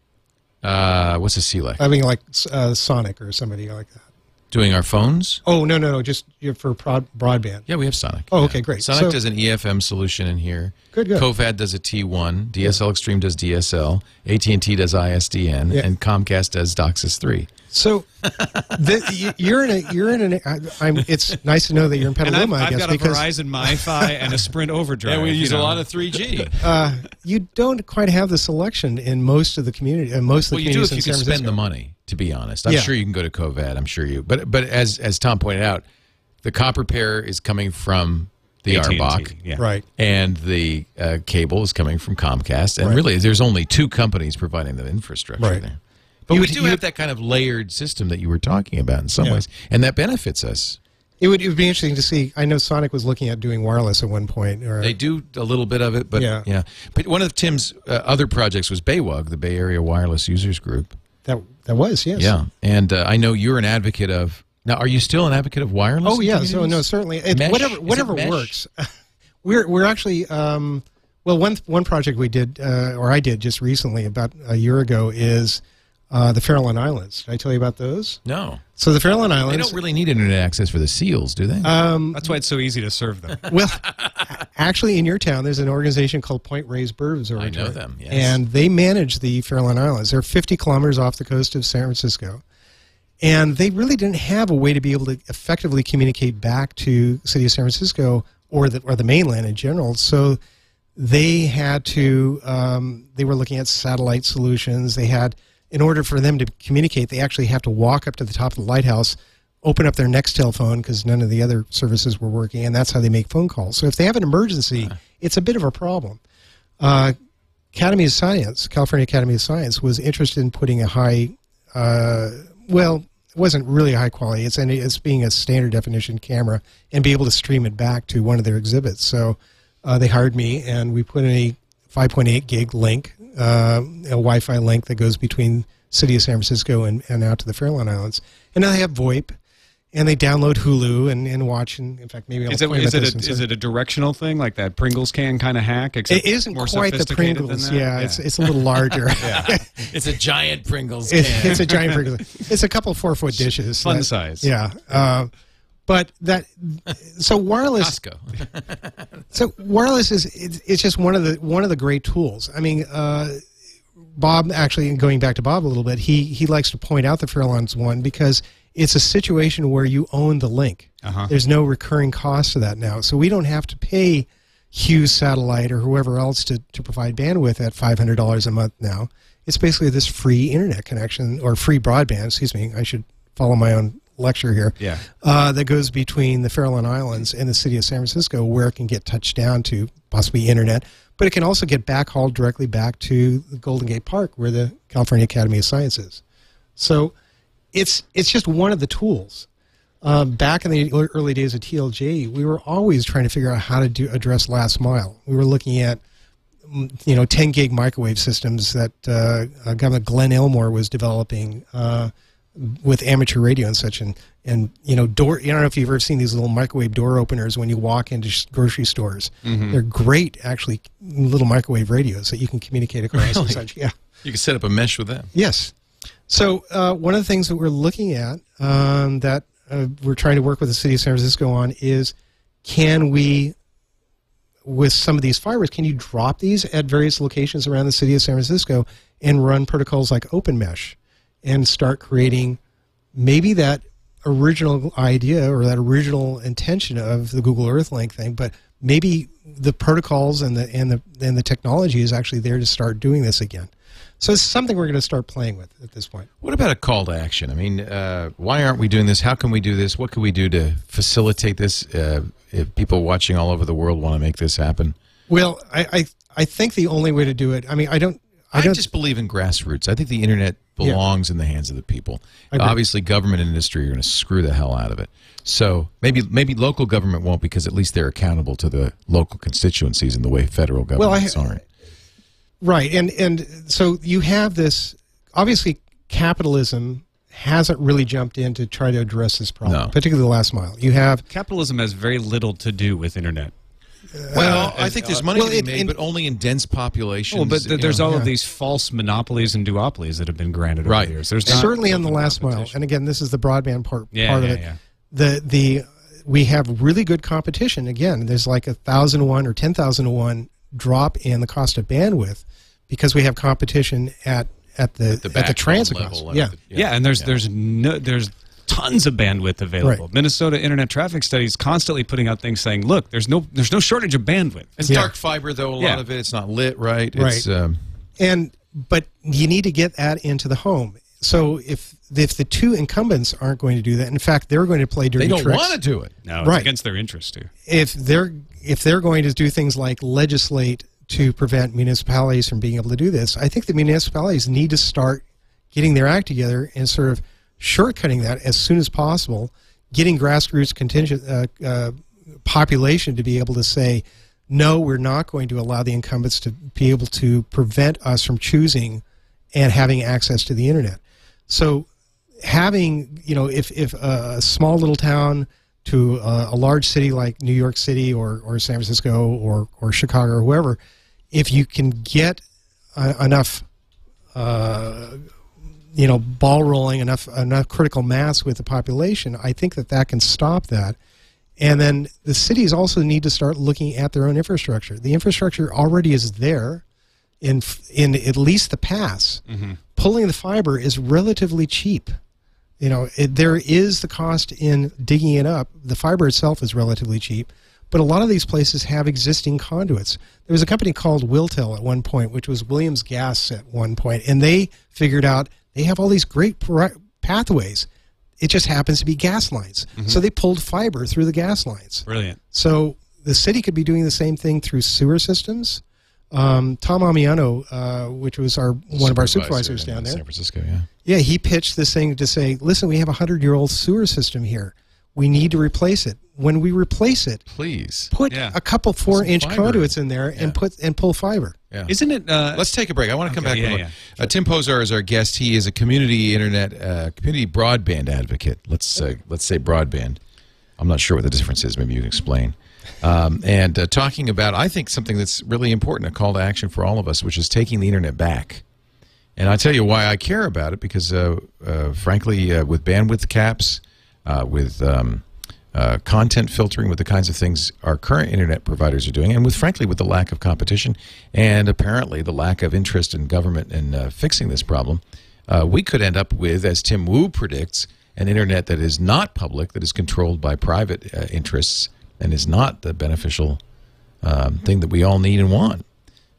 Speaker 3: Uh, what's a CLEC?
Speaker 4: I mean like uh, Sonic or somebody like that?
Speaker 3: Doing our phones?
Speaker 4: Oh no no no, just for prod, broadband.
Speaker 3: Yeah, we have Sonic.
Speaker 4: Oh,
Speaker 3: Yeah.
Speaker 4: okay, great.
Speaker 3: Sonic
Speaker 4: So-
Speaker 3: does an EFM solution in here.
Speaker 4: Good, good.
Speaker 3: Covad does a T1. DSL Extreme does DSL. AT&T does ISDN.
Speaker 4: Yeah.
Speaker 3: And Comcast does DOCSIS 3.
Speaker 4: So the, you- you're in a you're in an. I- I'm. It's nice to know that you're in
Speaker 5: And I've,
Speaker 4: Petaluma. I
Speaker 5: I've
Speaker 4: guess
Speaker 5: got a
Speaker 4: because
Speaker 5: Verizon MiFi and a Sprint Overdrive.
Speaker 3: Yeah, we
Speaker 5: you
Speaker 3: use a lot of 3G.
Speaker 4: uh, you don't quite have the selection in most of the community. Uh, most of the
Speaker 3: well, you do
Speaker 4: communities
Speaker 3: if you can spend the money. To be honest, I'm
Speaker 4: Yeah.
Speaker 3: sure you can go to Covad. I'm sure you. But but as as Tom pointed out, the copper pair is coming from the
Speaker 5: AT&T,
Speaker 3: RBOC.
Speaker 5: Yeah.
Speaker 4: Right.
Speaker 3: and the uh, cable is coming from Comcast. And
Speaker 4: Right.
Speaker 3: really, there's only two companies providing the infrastructure
Speaker 4: Right.
Speaker 3: there. But
Speaker 4: You
Speaker 3: we
Speaker 4: would-
Speaker 3: do
Speaker 4: you
Speaker 3: have that kind of layered system that you were talking about in some
Speaker 4: Yeah.
Speaker 3: ways, and that benefits us.
Speaker 4: It would, it would be interesting to see. I know Sonic was looking at doing wireless at one point. Or,
Speaker 3: They do a little bit of it, but yeah.
Speaker 4: Yeah.
Speaker 3: But one of Tim's uh, other projects was BAWUG, the Bay Area Wireless Users Group.
Speaker 4: that that was yes.
Speaker 3: Yeah, and uh, I know you're an advocate of. Now, are you still an advocate of wireless?
Speaker 4: Oh yeah. So no, certainly. It,
Speaker 3: Mesh? Is
Speaker 4: whatever
Speaker 3: it
Speaker 4: whatever
Speaker 3: mesh?
Speaker 4: works. we're we're actually. Um, well, one one project we did, uh, or I did just recently, about a year ago, is uh, the Farallon Islands. Did I tell you about those?
Speaker 3: No,
Speaker 4: So the Farallon Islands.
Speaker 3: they don't really need internet access for the seals, do they?
Speaker 4: um,
Speaker 5: That's why it's so easy to serve them.
Speaker 4: well, actually, in your town, there's an organization called Point Reyes Bird Observatory.
Speaker 3: know them, yes.
Speaker 4: And they manage the Farallon Islands. They're 50 kilometers off the coast of San Francisco. And they really didn't have a way to be able to effectively communicate back to city of San Francisco or the, or the mainland in general. So they had to, um, they were looking at satellite solutions. They had, in order for them to communicate, they actually have to walk up to the top of the lighthouse, open up their next telephone because none of the other services were working, and that's how they make phone calls. So if they have an emergency, it's a bit of a problem. Uh, Academy of Science, California Academy of Science, was interested in putting a high, uh, well, wasn't really high quality. It's it's being a standard definition camera and be able to stream it back to one of their exhibits. So uh, they hired me, and we put in a 5.8 gig link, uh, a Wi-Fi link that goes between city of San Francisco and, and out to the Farallon Islands. And now they have VoIP, and they download Hulu and, and watch. And in fact, maybe I'll
Speaker 5: Is it,
Speaker 4: point
Speaker 5: is,
Speaker 4: at
Speaker 5: it
Speaker 4: this
Speaker 5: a, is it a directional thing like that Pringles can kind of hack? Except
Speaker 4: it isn't
Speaker 5: more
Speaker 4: quite the Pringles.
Speaker 5: Than that?
Speaker 4: Yeah, it's it's a little larger.
Speaker 3: it's a giant Pringles
Speaker 4: It-
Speaker 3: can.
Speaker 4: it's a giant Pringles. It's a couple four foot dishes.
Speaker 5: fun
Speaker 4: That-
Speaker 5: size.
Speaker 4: Yeah, uh, but that so wireless.
Speaker 3: Costco.
Speaker 4: So wireless is it's, it's just one of the one of the great tools. I mean, uh, Bob actually going back to Bob a little bit. He he likes to point out the Farallons one because it's a situation where you own the link.
Speaker 5: Uh-huh.
Speaker 4: There's no recurring cost to that now, so we don't have to pay Hughes Satellite or whoever else to, to provide bandwidth at five hundred dollars a month now. It's basically this free internet connection or free broadband. Excuse me. I should follow my own lecture here
Speaker 5: Yeah.
Speaker 4: uh, that goes between the Farallon Islands and the city of San Francisco, where it can get touched down to possibly internet, but it can also get backhauled directly back to the Golden Gate Park, where the California Academy of Science is. So it's it's just one of the tools. Um, back in the early days of TLG, we were always trying to figure out how to do address last mile. We were looking at mm, you know 10 gig microwave systems that uh, uh, Governor Glenn Elmore was developing. Uh, with amateur radio and such and and you know door I don't know if you've ever seen these little microwave door openers when you walk into sh- grocery stores they're great actually little microwave radios that you can communicate across and such yeah
Speaker 3: You can set up a mesh with them.
Speaker 4: yes so uh, one of the things that we're looking at um, that uh, we're trying to work with the city of San Francisco on is can we with some of these fibers, can you drop these at various locations around the city of San Francisco and run protocols like Open Mesh and start creating maybe that original idea or that original intention of the Google Earth Link thing, but maybe the protocols and the and the and the technology is actually there to start doing this again. So it's something we're going to start playing with at this point.
Speaker 3: What about a call to action? I mean, uh, why aren't we doing this? How can we do this? What can we do to facilitate this? Uh, if people watching all over the world want to make this happen,
Speaker 4: Well, I, I I think the only way to do it. I mean, I don't. I
Speaker 3: I,
Speaker 4: don't.
Speaker 3: just believe in grassroots. I think the internet
Speaker 4: Yeah.
Speaker 3: belongs in the hands of the people. Obviously, government and industry are going to screw the hell out of it. So maybe maybe local government won't because at least they're accountable to the local constituencies in the way federal
Speaker 4: Well, I-
Speaker 3: governments aren't.
Speaker 4: Right, and and so you have this. Obviously, capitalism hasn't really jumped in to try to address this problem,
Speaker 3: No.
Speaker 4: particularly the last mile. You have
Speaker 5: Capitalism has very little to do with internet.
Speaker 3: Uh, well, uh, I think there's uh, money
Speaker 4: well,
Speaker 3: to be
Speaker 4: it-
Speaker 3: made,
Speaker 4: in-
Speaker 3: but only in dense populations.
Speaker 5: Well, but th- there's
Speaker 3: know.
Speaker 5: all
Speaker 4: yeah.
Speaker 5: of these false monopolies and duopolies that have been granted
Speaker 3: Right.
Speaker 5: over the years. There's not
Speaker 4: certainly on the last mile, and again, this is the broadband part
Speaker 5: Yeah,
Speaker 4: part of it.
Speaker 5: yeah.
Speaker 4: The the we have really good competition. Again, there's like a thousand one or ten thousand to one drop in the cost of bandwidth because we have competition at at the
Speaker 3: the
Speaker 4: at the transit
Speaker 3: level
Speaker 4: costs. Yeah.
Speaker 3: at the-
Speaker 5: Yeah, and there's there's no there's tons of bandwidth available.
Speaker 4: Right.
Speaker 5: Minnesota Internet Traffic Studies constantly putting out things saying, "Look, there's no there's no shortage of bandwidth."
Speaker 3: It's
Speaker 4: Yeah.
Speaker 3: dark fiber though. A
Speaker 5: Yeah.
Speaker 3: lot of it. It's not lit right. It's,
Speaker 4: Right.
Speaker 3: Um,
Speaker 4: and but you need to get that into the home. So if if the two incumbents aren't going to do that, in fact, they're going to play dirty
Speaker 3: they don't want to do it.
Speaker 5: No, it's
Speaker 4: Right.
Speaker 5: against their interest too.
Speaker 4: if they're if they're going to do things like legislate to prevent municipalities from being able to do this, I think the municipalities need to start getting their act together and sort of shortcutting that as soon as possible, getting grassroots contingent uh, uh, population to be able to say, no, we're not going to allow the incumbents to be able to prevent us from choosing and having access to the internet. So having you know if if a small little town to a, a large city like New York City or or San Francisco or or Chicago or whoever, if you can get uh, enough. Uh, you know, ball rolling enough enough critical mass with the population. I think that that can stop that. And then the cities also need to start looking at their own infrastructure. The infrastructure already is there in in at least the pass. Pulling the fiber is relatively cheap. You know, it, there is the cost in digging it up. The fiber itself is relatively cheap, but a lot of these places have existing conduits. There was a company called Wiltel at one point, which was Williams Gas at one point, and they figured out they have all these great pathways. It just happens to be gas lines. Mm-hmm. So they pulled fiber through the gas lines.
Speaker 5: Brilliant.
Speaker 4: So the city could be doing the same thing through sewer systems. Um, Tom Ammiano, uh, which was our one of our supervisors down there,
Speaker 3: San Francisco. Yeah.
Speaker 4: yeah, he pitched this thing to say, listen, we have a hundred year old sewer system here. We need to replace it. When we replace it,
Speaker 3: Please.
Speaker 4: put
Speaker 5: Yeah.
Speaker 4: a couple
Speaker 3: four-inch
Speaker 4: conduits in there
Speaker 3: Yeah.
Speaker 4: and put and pull fiber.
Speaker 3: Yeah.
Speaker 5: Isn't it? Uh,
Speaker 3: Let's take a break. I want to come
Speaker 5: Okay,
Speaker 3: back.
Speaker 5: yeah,
Speaker 3: and look. Uh, Tim Požar is our guest. He is a community internet, uh, community broadband advocate. Let's uh, let's say broadband. I'm not sure what the difference is. Maybe you can explain. Um, and uh, talking about, I think something that's really important, a call to action for all of us, which is taking the internet back. And I tell you why I care about it because, uh, uh, frankly, uh, with bandwidth caps, uh, with um, uh, content filtering, with the kinds of things our current internet providers are doing, and with, frankly, with the lack of competition and apparently the lack of interest in government in fixing this problem, we could end up with, as Tim Wu predicts, an internet that is not public, that is controlled by private interests, and is not the beneficial um, thing that we all need and want.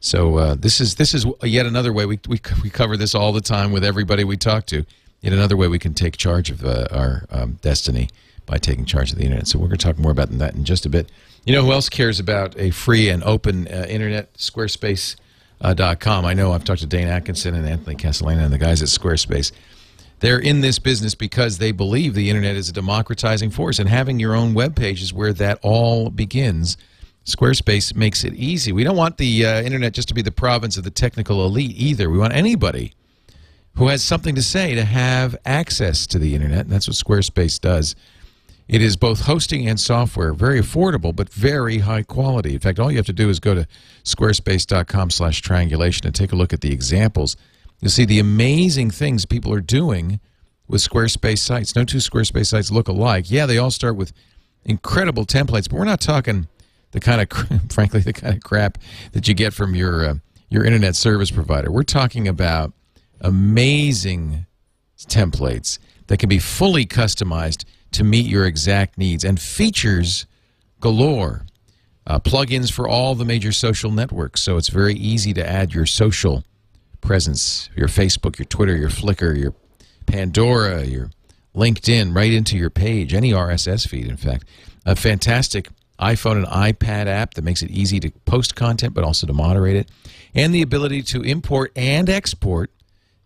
Speaker 3: So uh, this is this is yet another way we, we we cover this all the time with everybody we talk to. Yet another way we can take charge of uh, our um, destiny by taking charge of the internet. So we're going to talk more about that in just a bit. You know who else cares about a free and open uh, internet? Squarespace.com. Uh. I know I've talked to Dane Atkinson and Anthony Casalena and the guys at Squarespace. They're in this business because they believe the internet is a democratizing force, and having your own web page is where that all begins. Squarespace makes it easy. We don't want the uh, internet just to be the province of the technical elite either. We want anybody who has something to say to have access to the internet, and that's what Squarespace does. It is both hosting and software, very affordable but very high quality. In fact, all you have to do is go to squarespace.com/triangulation and take a look at the examples. You'll see the amazing things people are doing with Squarespace sites. No two Squarespace sites look alike. Yeah, they all start with incredible templates, but we're not talking the kind of, frankly, the kind of crap that you get from your uh, your internet service provider. We're talking about amazing templates that can be fully customized to meet your exact needs and features galore. Uh, plugins for all the major social networks, so it's very easy to add your social presence, your Facebook, your Twitter, your Flickr, your Pandora, your LinkedIn, right into your page, any RSS feed, in fact. A fantastic iPhone and iPad app that makes it easy to post content but also to moderate it, and the ability to import and export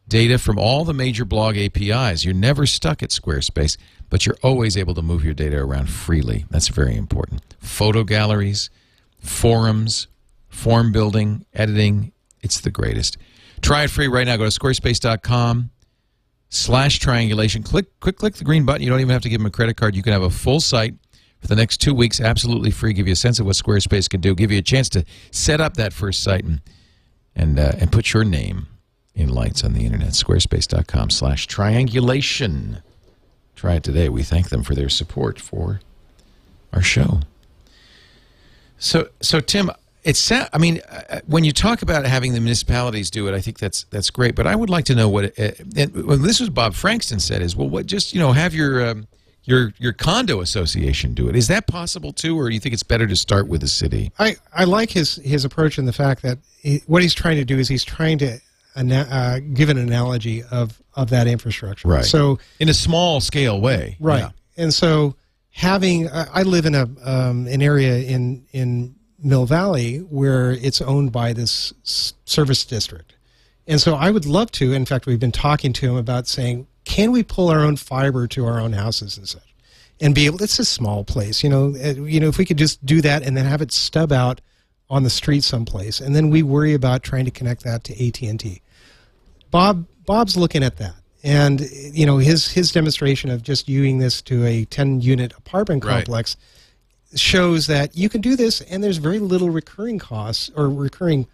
Speaker 3: data from all the major blog APIs. You're never stuck at Squarespace, but you're always able to move your data around freely. That's very important. Photo galleries, forums, form building, editing, it's the greatest. Try it free right now. Go to squarespace.com slash triangulation. Click, click, click the green button. You don't even have to give them a credit card. You can have a full site for the next two weeks, absolutely free. Give you a sense of what Squarespace can do. Give you a chance to set up that first site and and uh, and put your name in lights on the internet. Squarespace.com slash triangulation. Try it today. We thank them for their support for our show. So, so Tim, It's. I mean, uh, when you talk about having the municipalities do it, I think that's that's great. But I would like to know what. It, uh, and well, this was Bob Frankston said is well, what just you know have your um, your your condo association do it. Is that possible too, or do you think it's better to start with the city?
Speaker 4: I, I like his his approach in the fact that he, what he's trying to do is he's trying to uh, give an analogy of of that infrastructure.
Speaker 3: Right.
Speaker 4: So
Speaker 3: in a small scale way.
Speaker 4: right,
Speaker 3: Yeah.
Speaker 4: and so having I I live in a um, an area in in Mill Valley where it's owned by this service district, and so I would love to. In fact, we've been talking to him about saying, can we pull our own fiber to our own houses and such, and be able? It's a small place, you know. uh, You know, if we could just do that and then have it stub out on the street someplace, and then we worry about trying to connect that to AT and T. Bob Bob's looking at that, and you know his his demonstration of just using this to a ten unit apartment
Speaker 3: Right.
Speaker 4: complex shows that you can do this, and there's very little recurring costs or recurring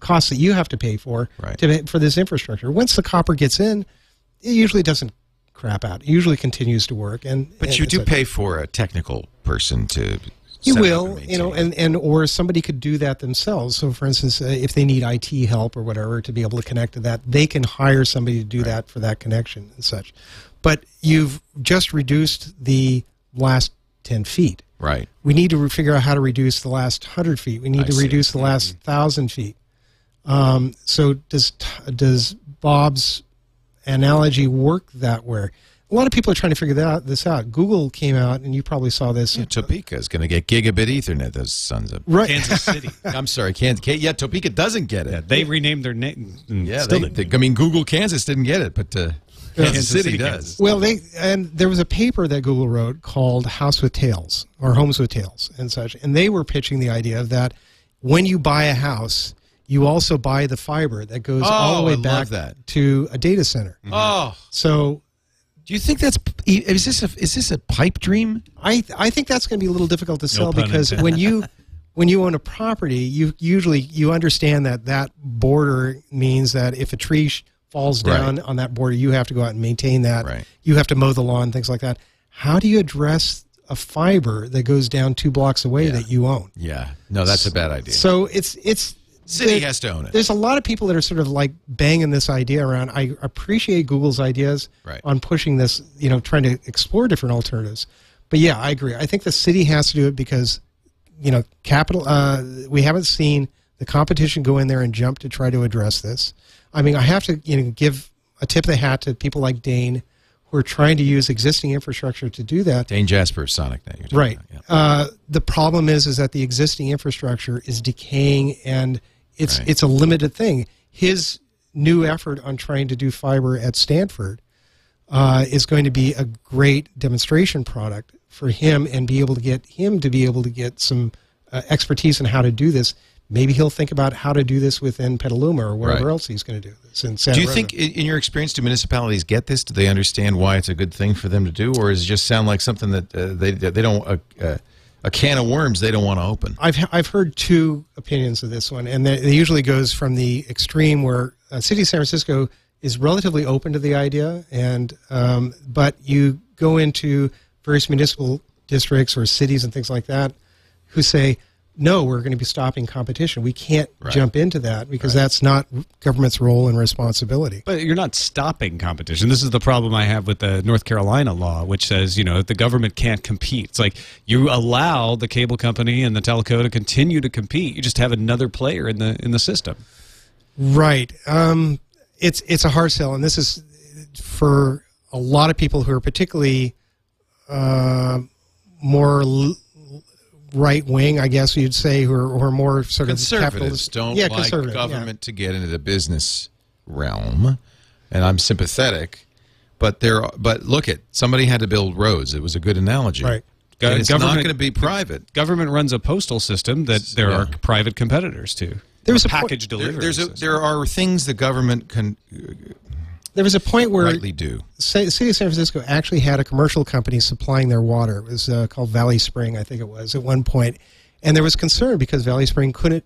Speaker 4: costs that you have to pay for
Speaker 3: Right.
Speaker 4: to, for this infrastructure. Once the copper gets in, it usually doesn't crap out. It usually continues to work, and
Speaker 3: But
Speaker 4: and
Speaker 3: you do
Speaker 4: a-
Speaker 3: pay for a technical person to.
Speaker 4: you
Speaker 3: set it up
Speaker 4: will, you know, and, and or somebody could do that themselves. So, for instance, uh, if they need IT help or whatever to be able to connect to that, they can hire somebody to do that for that connection and such. But you've just reduced the last ten feet.
Speaker 3: It. right.
Speaker 4: We need to re- figure out how to reduce the last hundred feet. We need
Speaker 3: I
Speaker 4: to
Speaker 3: see. Mm-hmm.
Speaker 4: reduce the last thousand feet. Um, so does does Bob's analogy work that way? A lot of people are trying to figure that this out. Google came out, and you probably saw this.
Speaker 3: Topeka is going to get gigabit Ethernet. Those sons of.
Speaker 4: right.
Speaker 5: Kansas City.
Speaker 3: I'm sorry, Kansas. Yeah, Topeka doesn't get it.
Speaker 5: Yeah, they renamed their name.
Speaker 3: Yeah,
Speaker 5: still
Speaker 3: they,
Speaker 5: didn't.
Speaker 3: they- I mean, Google Kansas didn't get it, but uh, Kansas,
Speaker 5: Kansas
Speaker 3: City,
Speaker 5: City,
Speaker 3: does.
Speaker 5: Kansas.
Speaker 4: Well, they and there was a paper that Google wrote called "House with Tails" or "Homes with Tails" and such, and they were pitching the idea of that when you buy a house, you also buy the fiber that goes all
Speaker 3: Oh,
Speaker 4: the way
Speaker 3: I
Speaker 4: back
Speaker 3: that.
Speaker 4: to a data center. Mm-hmm.
Speaker 3: Oh,
Speaker 4: So
Speaker 3: do you think that's is this a is this a pipe dream?
Speaker 4: I I think that's going to be a little difficult to sell
Speaker 5: pun
Speaker 4: because
Speaker 5: intended.
Speaker 4: when you when you own a property, you usually you understand that that border means that if a tree sh- falls
Speaker 3: Right.
Speaker 4: down on that border, you have to go out and maintain that.
Speaker 3: Right.
Speaker 4: You have to mow the lawn, things like that. How do you address a fiber that goes down two blocks away that you own?
Speaker 3: Yeah, no, that's a bad idea.
Speaker 4: So it's it's
Speaker 3: City has to own it.
Speaker 4: There's a lot of people that are sort of like banging this idea around. I appreciate Google's ideas
Speaker 3: Right.
Speaker 4: on pushing this, you know, trying to explore different alternatives. But yeah, I agree. I think the city has to do it because, you know, capital. Uh, we haven't seen the competition go in there and jump to try to address this. I mean, I have to, you know, give a tip of the hat to people like Dane, who are trying to use existing infrastructure to do that.
Speaker 3: Dane Jasper, Sonic talking
Speaker 4: Right.
Speaker 3: about, yeah.
Speaker 4: Uh, the problem is, is that the existing infrastructure is decaying, and it's
Speaker 3: Right.
Speaker 4: it's a limited thing. His new effort on trying to do fiber at Stanford uh, is going to be a great demonstration product for him, and be able to get him to be able to get some uh, expertise in how to do this. Maybe he'll think about how to do this within Petaluma or wherever
Speaker 3: Right.
Speaker 4: else he's going to do this. In Santa
Speaker 3: Do you
Speaker 4: Rosa.
Speaker 3: think, in your experience, do municipalities get this? Do they understand why it's a good thing for them to do, or does it just sound like something that uh, they they don't uh, uh, a can of worms they don't want to open?
Speaker 4: I've I've heard two opinions of this one, and it usually goes from the extreme where uh, City of San Francisco is relatively open to the idea, and um, but you go into various municipal districts or cities and things like that, who say, "No, we're going to be stopping competition. We can't
Speaker 3: Right.
Speaker 4: jump into that because that's not government's role and responsibility."
Speaker 5: But you're not stopping competition. This is the problem I have with the North Carolina law, which says, you know, the government can't compete. It's like you allow the cable company and the telco to continue to compete. You just have another player in the in the system.
Speaker 4: Right. Um, it's it's a hard sell, and this is for a lot of people who are particularly uh, more l- right wing, I guess you'd say, who are, who are more sort of
Speaker 3: Conservatives don't
Speaker 4: yeah,
Speaker 3: like
Speaker 4: conservative, yeah.
Speaker 3: government to get into the business realm, and I'm sympathetic. But there, but look at somebody had to build roads. It was a good analogy.
Speaker 4: Right.
Speaker 5: Go-
Speaker 3: And it's not going to be private.
Speaker 5: Government runs a postal system that there
Speaker 3: Yeah.
Speaker 5: are private competitors to.
Speaker 4: There was a point-
Speaker 5: package
Speaker 3: There,
Speaker 5: delivery.
Speaker 3: there's a, there are things the government can
Speaker 4: There was a point where
Speaker 3: rightly do.
Speaker 4: Sa- City of San Francisco actually had a commercial company supplying their water. It was uh, called Valley Spring, I think it was, at one. And there was concern because Valley Spring couldn't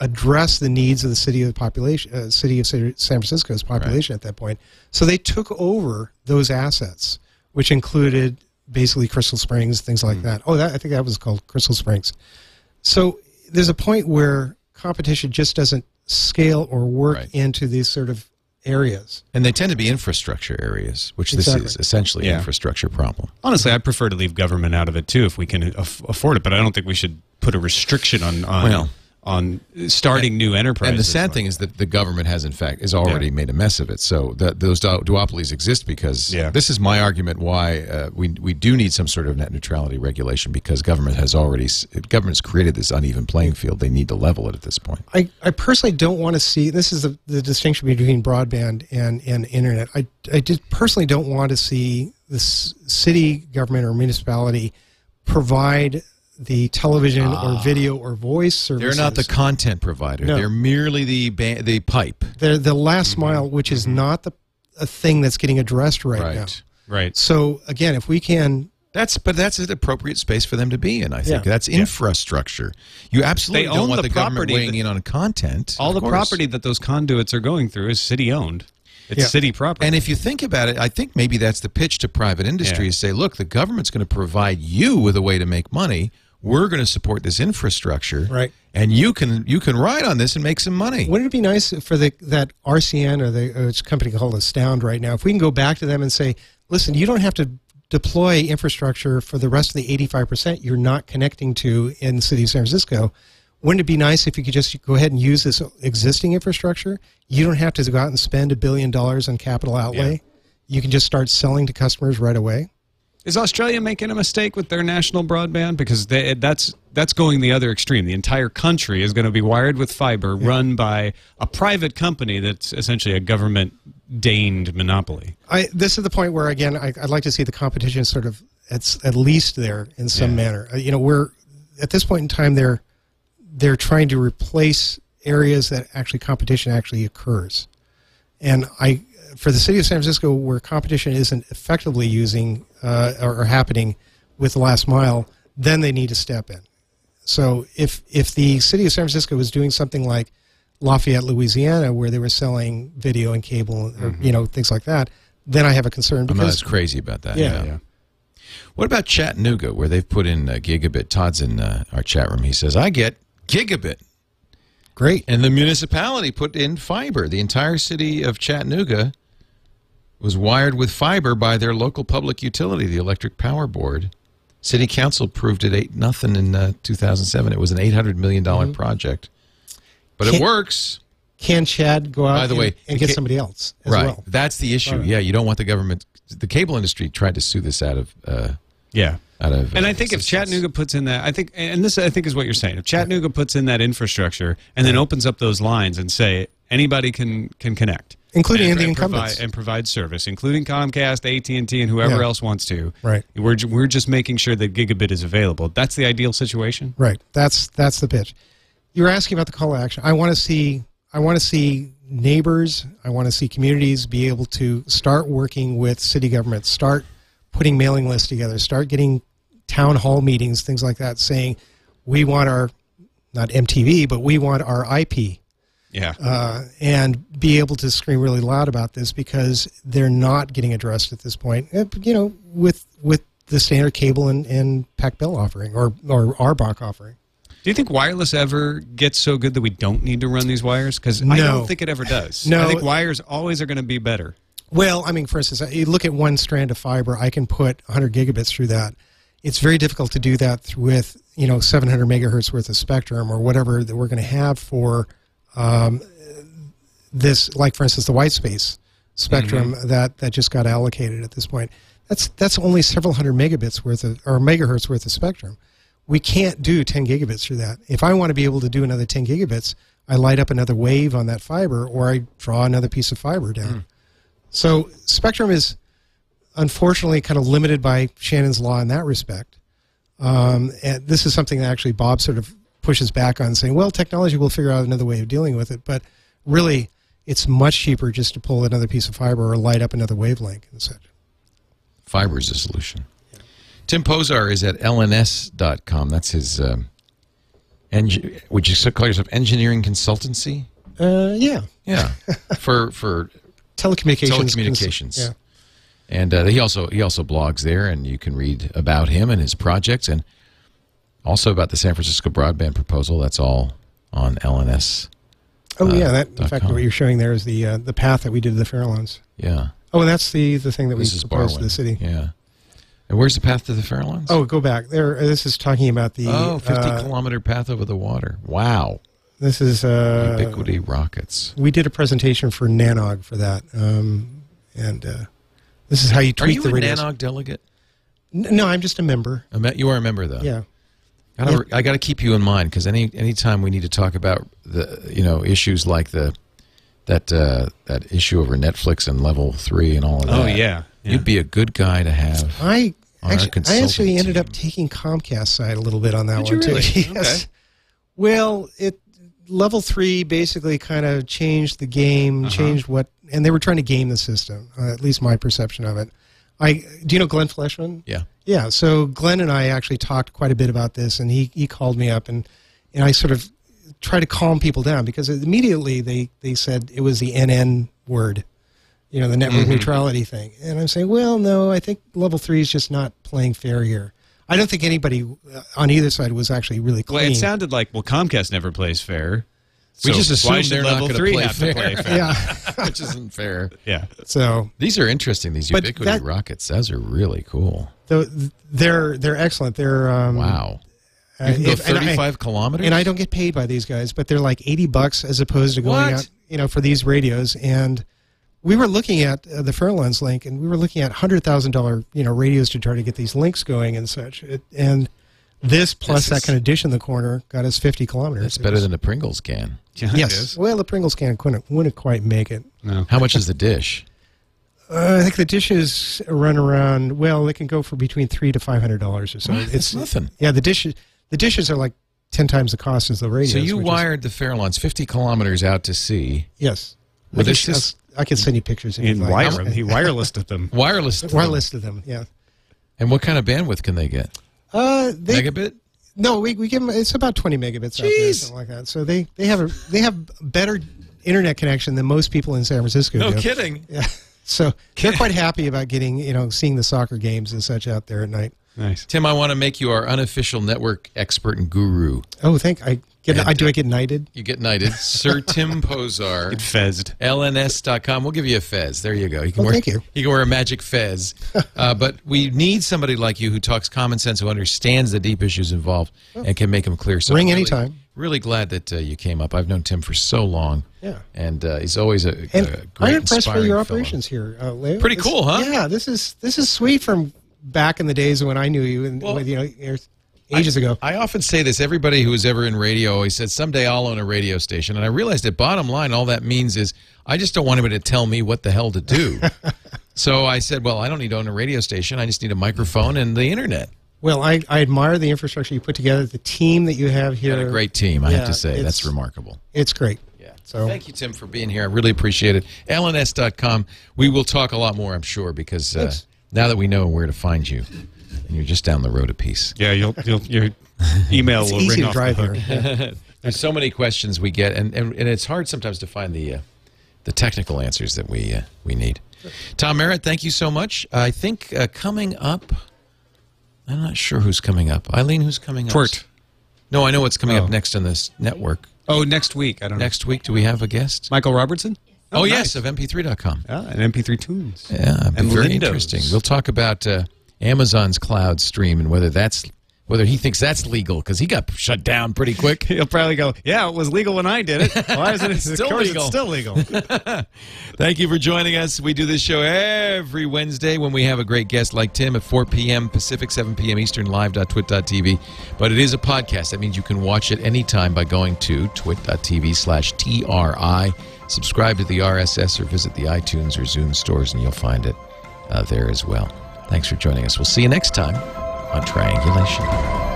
Speaker 4: address the needs of the city of the population, uh, city of San Francisco's population at that point. So they took over those assets, which included basically Crystal Springs, things like that. Oh, that, I think that was called Crystal Springs. So there's a point where competition just doesn't scale or work
Speaker 3: Right.
Speaker 4: into these sort of areas.
Speaker 3: And they tend to be infrastructure areas, which
Speaker 4: Exactly.
Speaker 3: this is essentially
Speaker 5: Yeah.
Speaker 3: an infrastructure problem.
Speaker 5: Honestly, I prefer to leave government out of it too if we can aff- afford it. But I don't think we should put a restriction on on,
Speaker 3: Well,
Speaker 5: on starting new enterprises.
Speaker 3: And the sad thing is that the government has, in fact, has already
Speaker 5: Yeah.
Speaker 3: made a mess of it. So that those du- duopolies exist because
Speaker 5: Yeah.
Speaker 3: this is my argument why uh, we we do need some sort of net neutrality regulation because government has already s- government's created this uneven playing field. They need to level it at this point.
Speaker 4: I, I personally don't want to see this is the, the distinction between broadband and, and internet. I, I just personally don't want to see the city government or municipality provide the oh television or video or voice services.
Speaker 3: They're not the content provider.
Speaker 4: No.
Speaker 3: They're merely the ba- the pipe.
Speaker 4: They're the last mm-hmm. mile, which is mm-hmm. not the a thing that's getting addressed right,
Speaker 3: Right.
Speaker 4: now.
Speaker 5: right.
Speaker 4: So again, if we can,
Speaker 3: That's but that's an appropriate space for them to be in. I think
Speaker 4: Yeah.
Speaker 3: that's infrastructure. You absolutely
Speaker 5: They
Speaker 3: don't
Speaker 5: own
Speaker 3: want
Speaker 5: the
Speaker 3: the, government
Speaker 5: property
Speaker 3: weighing
Speaker 5: that-
Speaker 3: in on content.
Speaker 5: All the
Speaker 3: course.
Speaker 5: property that those conduits are going through is city owned. It's
Speaker 4: Yeah.
Speaker 5: city property.
Speaker 3: And if you think about it, I think maybe that's the pitch to private industry
Speaker 5: Yeah.
Speaker 3: is say, look, the government's going to provide you with a way to make money. We're going to support this infrastructure,
Speaker 4: Right.
Speaker 3: And you can you can ride on this and make some money.
Speaker 4: wouldn't it be nice for the that RCN or the or it's a company called Astound right now? If we can go back to them and say, listen, you don't have to deploy infrastructure for the rest of the 85% you're not connecting to in the city of San Francisco. Wouldn't it be nice if you could just go ahead and use this existing infrastructure? You don't have to go out and spend a billion dollars on capital outlay. You can just start selling to customers right away.
Speaker 5: Is Australia making a mistake with their national broadband? Because they, that's that's going the other extreme. The entire country is going to be wired with fiber, run by a private company that's essentially a government deigned monopoly.
Speaker 4: I, this is the point where again I, I'd like to see the competition sort of at, at least there in some
Speaker 5: Yeah.
Speaker 4: manner. Uh, You know, we're at this point in time they're they're trying to replace areas that actually competition actually occurs, and I for the city of San Francisco where competition isn't effectively using uh, or, or happening with the last mile, then they need to step in. So if if the city of San Francisco was doing something like Lafayette, Louisiana, where they were selling video and cable, or you know things like that, then I have a concern
Speaker 3: I'm not as crazy about that.
Speaker 4: Yeah.
Speaker 3: yeah. What about Chattanooga, where they've put in uh, gigabit? Todd's in uh, our chat room. He says, "I get gigabit,"
Speaker 4: great.
Speaker 3: and the municipality put in fiber. The entire city of Chattanooga was wired with fiber by their local public utility, the Electric Power Board. City Council approved it eight nothing in uh, 2007. It was an 800 million dollar project, but it
Speaker 4: Can't-
Speaker 3: works.
Speaker 4: Can Chad go out
Speaker 3: By the
Speaker 4: and,
Speaker 3: way,
Speaker 4: and get
Speaker 3: ca-
Speaker 4: somebody else as
Speaker 3: right,
Speaker 4: well?
Speaker 3: that's the issue.
Speaker 4: Right.
Speaker 3: Yeah, you don't want the government. The cable industry tried to sue this out of uh,
Speaker 5: Yeah.
Speaker 3: Out of.
Speaker 5: And
Speaker 3: uh,
Speaker 5: I think if. Chattanooga puts in that, I think, and this I think is what you're saying. If Chattanooga puts in that infrastructure and then opens up those lines and say anybody can can connect,
Speaker 4: Including
Speaker 5: and,
Speaker 4: the
Speaker 5: and provide,
Speaker 4: incumbents.
Speaker 5: and provide service, including Comcast, AT and T, and whoever
Speaker 4: Yeah.
Speaker 5: else wants to.
Speaker 4: Right.
Speaker 5: We're we're just making sure that gigabit is available. That's the ideal situation.
Speaker 4: Right. That's that's the pitch. You're asking about the call to action. I want to see I want to see neighbors, I want to see communities be able to start working with city government, start putting mailing lists together, start getting town hall meetings, things like that saying we want our not MTV, but we want our IP
Speaker 5: Yeah.
Speaker 4: uh, and be able to scream really loud about this because they're not getting addressed at this point. Uh, You know, with with the standard cable and, and PAC Bell offering or or RBOC offering.
Speaker 5: Do you think wireless ever gets so good that we don't need to run these wires? Because I don't think it ever does.
Speaker 4: No.
Speaker 5: I think wires always are going to be better.
Speaker 4: Well, I mean, for instance, you look at one strand of fiber, I can put 100 gigabits through that. It's very difficult to do that with you know 700 megahertz worth of spectrum or whatever that we're going to have for um, this, like for instance, the white space spectrum that that just got allocated at this point. That's that's only several hundred megabits worth of or megahertz worth of spectrum. We can't do 10 gigabits through that. If I want to be able to do another 10 gigabits, I light up another wave on that fiber, or I draw another piece of fiber down. So spectrum is unfortunately kind of limited by Shannon's law in that respect. Um, and this is something that actually Bob sort of pushes back on, saying, "Well, technology will figure out another way of dealing with it." But really, it's much cheaper just to pull another piece of fiber or light up another wavelength and such.
Speaker 3: Fiber is the solution. Tim Požar is at lns.com. That's his. Um, eng- would you call yourself engineering consultancy?
Speaker 4: Uh, yeah,
Speaker 3: Yeah, for for
Speaker 4: telecommunications.
Speaker 3: telecommunications.
Speaker 4: Yeah.
Speaker 3: And uh, he also he also blogs there, and you can read about him and his projects. And Also about the San Francisco broadband proposal. That's all on LNS.
Speaker 4: Oh
Speaker 3: Uh,
Speaker 4: yeah, that in fact
Speaker 3: com.
Speaker 4: what you're showing there is the uh, the path that we did to the Farallones.
Speaker 3: Yeah.
Speaker 4: Oh, and that's the the thing that we
Speaker 3: This is
Speaker 4: proposed to the city.
Speaker 3: Yeah. And where's the path to the Farallones?
Speaker 4: Oh, go back there. uh, This is talking about the.
Speaker 3: Oh, 50
Speaker 4: uh,
Speaker 3: kilometer path over the water. Wow.
Speaker 4: This is uh,
Speaker 3: Ubiquiti rockets.
Speaker 4: We did a presentation for NANOG for that, um, and uh, this is how you
Speaker 3: Are you
Speaker 4: the
Speaker 3: a
Speaker 4: radios.
Speaker 3: NANOG delegate?
Speaker 4: N- No, I'm just a member.
Speaker 3: I met, you are a member, though.
Speaker 4: Yeah.
Speaker 3: I gotta, I got to keep you in mind because any anytime we need to talk about the you know issues like the that uh, that issue over Netflix and Level Three and all of that.
Speaker 5: Oh yeah. yeah.
Speaker 3: you'd be a good guy to have.
Speaker 4: I
Speaker 3: our
Speaker 4: actually, I
Speaker 3: consulting
Speaker 4: actually ended up taking Comcast side a little bit on that
Speaker 5: Did you
Speaker 4: one
Speaker 5: really?
Speaker 4: too. yes.
Speaker 5: Okay.
Speaker 4: Well, it level three basically kind of changed the game,
Speaker 5: Uh-huh.
Speaker 4: changed what, and they were trying to game the system. Uh, at least my perception of it. I do you know Glenn Fleishman?
Speaker 3: Yeah.
Speaker 4: Yeah, so Glenn and I actually talked quite a bit about this, and he, he called me up, and, and I sort of tried to calm people down because immediately they, they said it was the NN word, you know, the network neutrality thing. And I'm saying, well, no, I think level three is just not playing fair here. I don't think anybody uh, on either side was actually really
Speaker 5: Well, it sounded like well, Comcast never plays fair.
Speaker 3: We just
Speaker 5: why
Speaker 3: assume they're not
Speaker 5: level
Speaker 3: gonna
Speaker 5: three
Speaker 3: play
Speaker 5: have
Speaker 3: fair.
Speaker 5: to play fair.
Speaker 4: yeah,
Speaker 3: which isn't fair.
Speaker 5: Yeah.
Speaker 4: so
Speaker 3: These are interesting. These
Speaker 4: But
Speaker 3: Ubiquiti
Speaker 4: that-
Speaker 3: rockets. Those are really cool.
Speaker 4: they're they're excellent. They're um,
Speaker 3: Wow.
Speaker 4: uh,
Speaker 3: You can go
Speaker 4: if- and I-
Speaker 3: 35 kilometers.
Speaker 4: and I don't get paid by these guys, but they're like eighty bucks as opposed to going
Speaker 3: What?
Speaker 4: out, you know, for these radios. And we were looking at uh, the Farallones link, and we were looking at hundred thousand dollar, you know, radios to try to get these links going and such. It, and this plus
Speaker 3: This
Speaker 4: that
Speaker 3: is-
Speaker 4: kind of dish in the corner got us fifty kilometers.
Speaker 3: It's better than a Pringles can.
Speaker 5: Yeah, it
Speaker 4: yes.
Speaker 5: is.
Speaker 4: Well, the Pringles can couldn't wouldn't quite make it.
Speaker 5: No.
Speaker 3: How much is the dish?
Speaker 4: Uh, I think the dishes run around. Well, they can go for between three to five hundred dollars or so.
Speaker 3: What? That's nothing.
Speaker 4: Yeah, the dishes the dishes are like ten times the cost as the radio.
Speaker 3: So you
Speaker 4: which is-
Speaker 3: wired the Farallones 50 kilometers out to sea.
Speaker 4: yes.
Speaker 3: Well,
Speaker 4: I,
Speaker 3: this
Speaker 4: can, I can send you pictures if
Speaker 5: In
Speaker 4: you'd like.
Speaker 5: wire, he wirelessed them.
Speaker 3: Wireless.
Speaker 4: wireless to them. Yeah.
Speaker 3: And what kind of bandwidth can they get?
Speaker 4: Uh, they
Speaker 3: Megabit?
Speaker 4: no, we, we give them. It's about twenty megabits out there,
Speaker 3: Jeez.
Speaker 4: something like that. So they they have a they have better internet connection than most people in San Francisco do.
Speaker 3: kidding.
Speaker 4: Yeah. So they're quite happy about getting you know seeing the soccer games and such out there at night.
Speaker 5: Nice.
Speaker 3: Tim, I want to make you our unofficial network expert and guru.
Speaker 4: Oh, thank I get.
Speaker 3: And-
Speaker 4: I do. I get knighted.
Speaker 3: You get knighted. Sir Tim Požar.
Speaker 5: It fezzed.
Speaker 3: LNS.com. We'll give you a fez. There you go. You can
Speaker 4: Oh,
Speaker 3: wear,
Speaker 4: thank you.
Speaker 3: You can wear a magic fez. uh, but we need somebody like you who talks common sense, who understands the deep issues involved, and can make them clear. So
Speaker 4: Ring
Speaker 3: really-
Speaker 4: anytime.
Speaker 3: Really glad that uh, you came up. I've known Tim for so long.
Speaker 4: Yeah.
Speaker 3: And uh, he's always a,
Speaker 4: And
Speaker 3: a great,
Speaker 4: I'm impressed with
Speaker 3: inspiring
Speaker 4: your
Speaker 3: fellow.
Speaker 4: operations here, uh, Leo.
Speaker 3: Pretty
Speaker 4: This-
Speaker 3: cool, huh?
Speaker 4: Yeah, this is this is sweet from back in the days when I knew you and
Speaker 3: Well,
Speaker 4: you know ages ago.
Speaker 3: I often say this. Everybody who was ever in radio always said, someday I'll own a radio station. And I realized that bottom line, all that means is I just don't want anybody to tell me what the hell to do. so I said, well, I don't need to own a radio station. I just need a microphone and the internet.
Speaker 4: Well, I, I admire the infrastructure you put together, the team that you have here.
Speaker 3: got a great team, I have to say. That's remarkable.
Speaker 4: It's great.
Speaker 3: Yeah.
Speaker 4: So-
Speaker 3: Thank you, Tim, for being here. I really appreciate it. LNS.com. We will talk a lot more, I'm sure, because uh, now that we know where to find you, you're just down the road a piece.
Speaker 5: Yeah, you'll, you'll your email
Speaker 4: It's
Speaker 5: will
Speaker 4: easy
Speaker 5: ring
Speaker 4: to
Speaker 5: off
Speaker 4: drive
Speaker 5: the
Speaker 4: here.
Speaker 5: hook.
Speaker 4: Yeah.
Speaker 3: There's so many questions we get, and, and, and it's hard sometimes to find the uh, the technical answers that we uh, we need. Tom Merritt, thank you so much. I think uh, coming up, I'm not sure who's coming up. Eileen, who's coming up?
Speaker 5: Twert.
Speaker 3: No, I know what's coming
Speaker 5: Oh.
Speaker 3: up next on this network.
Speaker 5: Oh, next week. I don't know.
Speaker 3: Next week, do we have a guest?
Speaker 5: Michael Robertson.
Speaker 3: Oh, yes,
Speaker 5: nice.
Speaker 3: of MP3.com.
Speaker 5: Ah, and MP3 tunes.
Speaker 3: Yeah,
Speaker 5: And
Speaker 3: very
Speaker 5: Lindows.
Speaker 3: interesting. We'll talk about uh, Amazon's cloud stream and whether that's whether he thinks that's legal because he got shut down pretty quick.
Speaker 5: He'll probably go, "Yeah, it was legal when I did it. Why isn't it
Speaker 3: Still legal."
Speaker 5: It's still legal."
Speaker 3: Thank you for joining us. We do this show every Wednesday when we have a great guest like Tim at 4 p.m. Pacific, 7 p.m. Eastern, live.twit.tv. But it is a podcast. That means you can watch it anytime by going to twit.tv slash TRI. Subscribe to the RSS or visit the iTunes or Zune stores and you'll find it uh, there as well. Thanks for joining us. We'll see you next time on Triangulation.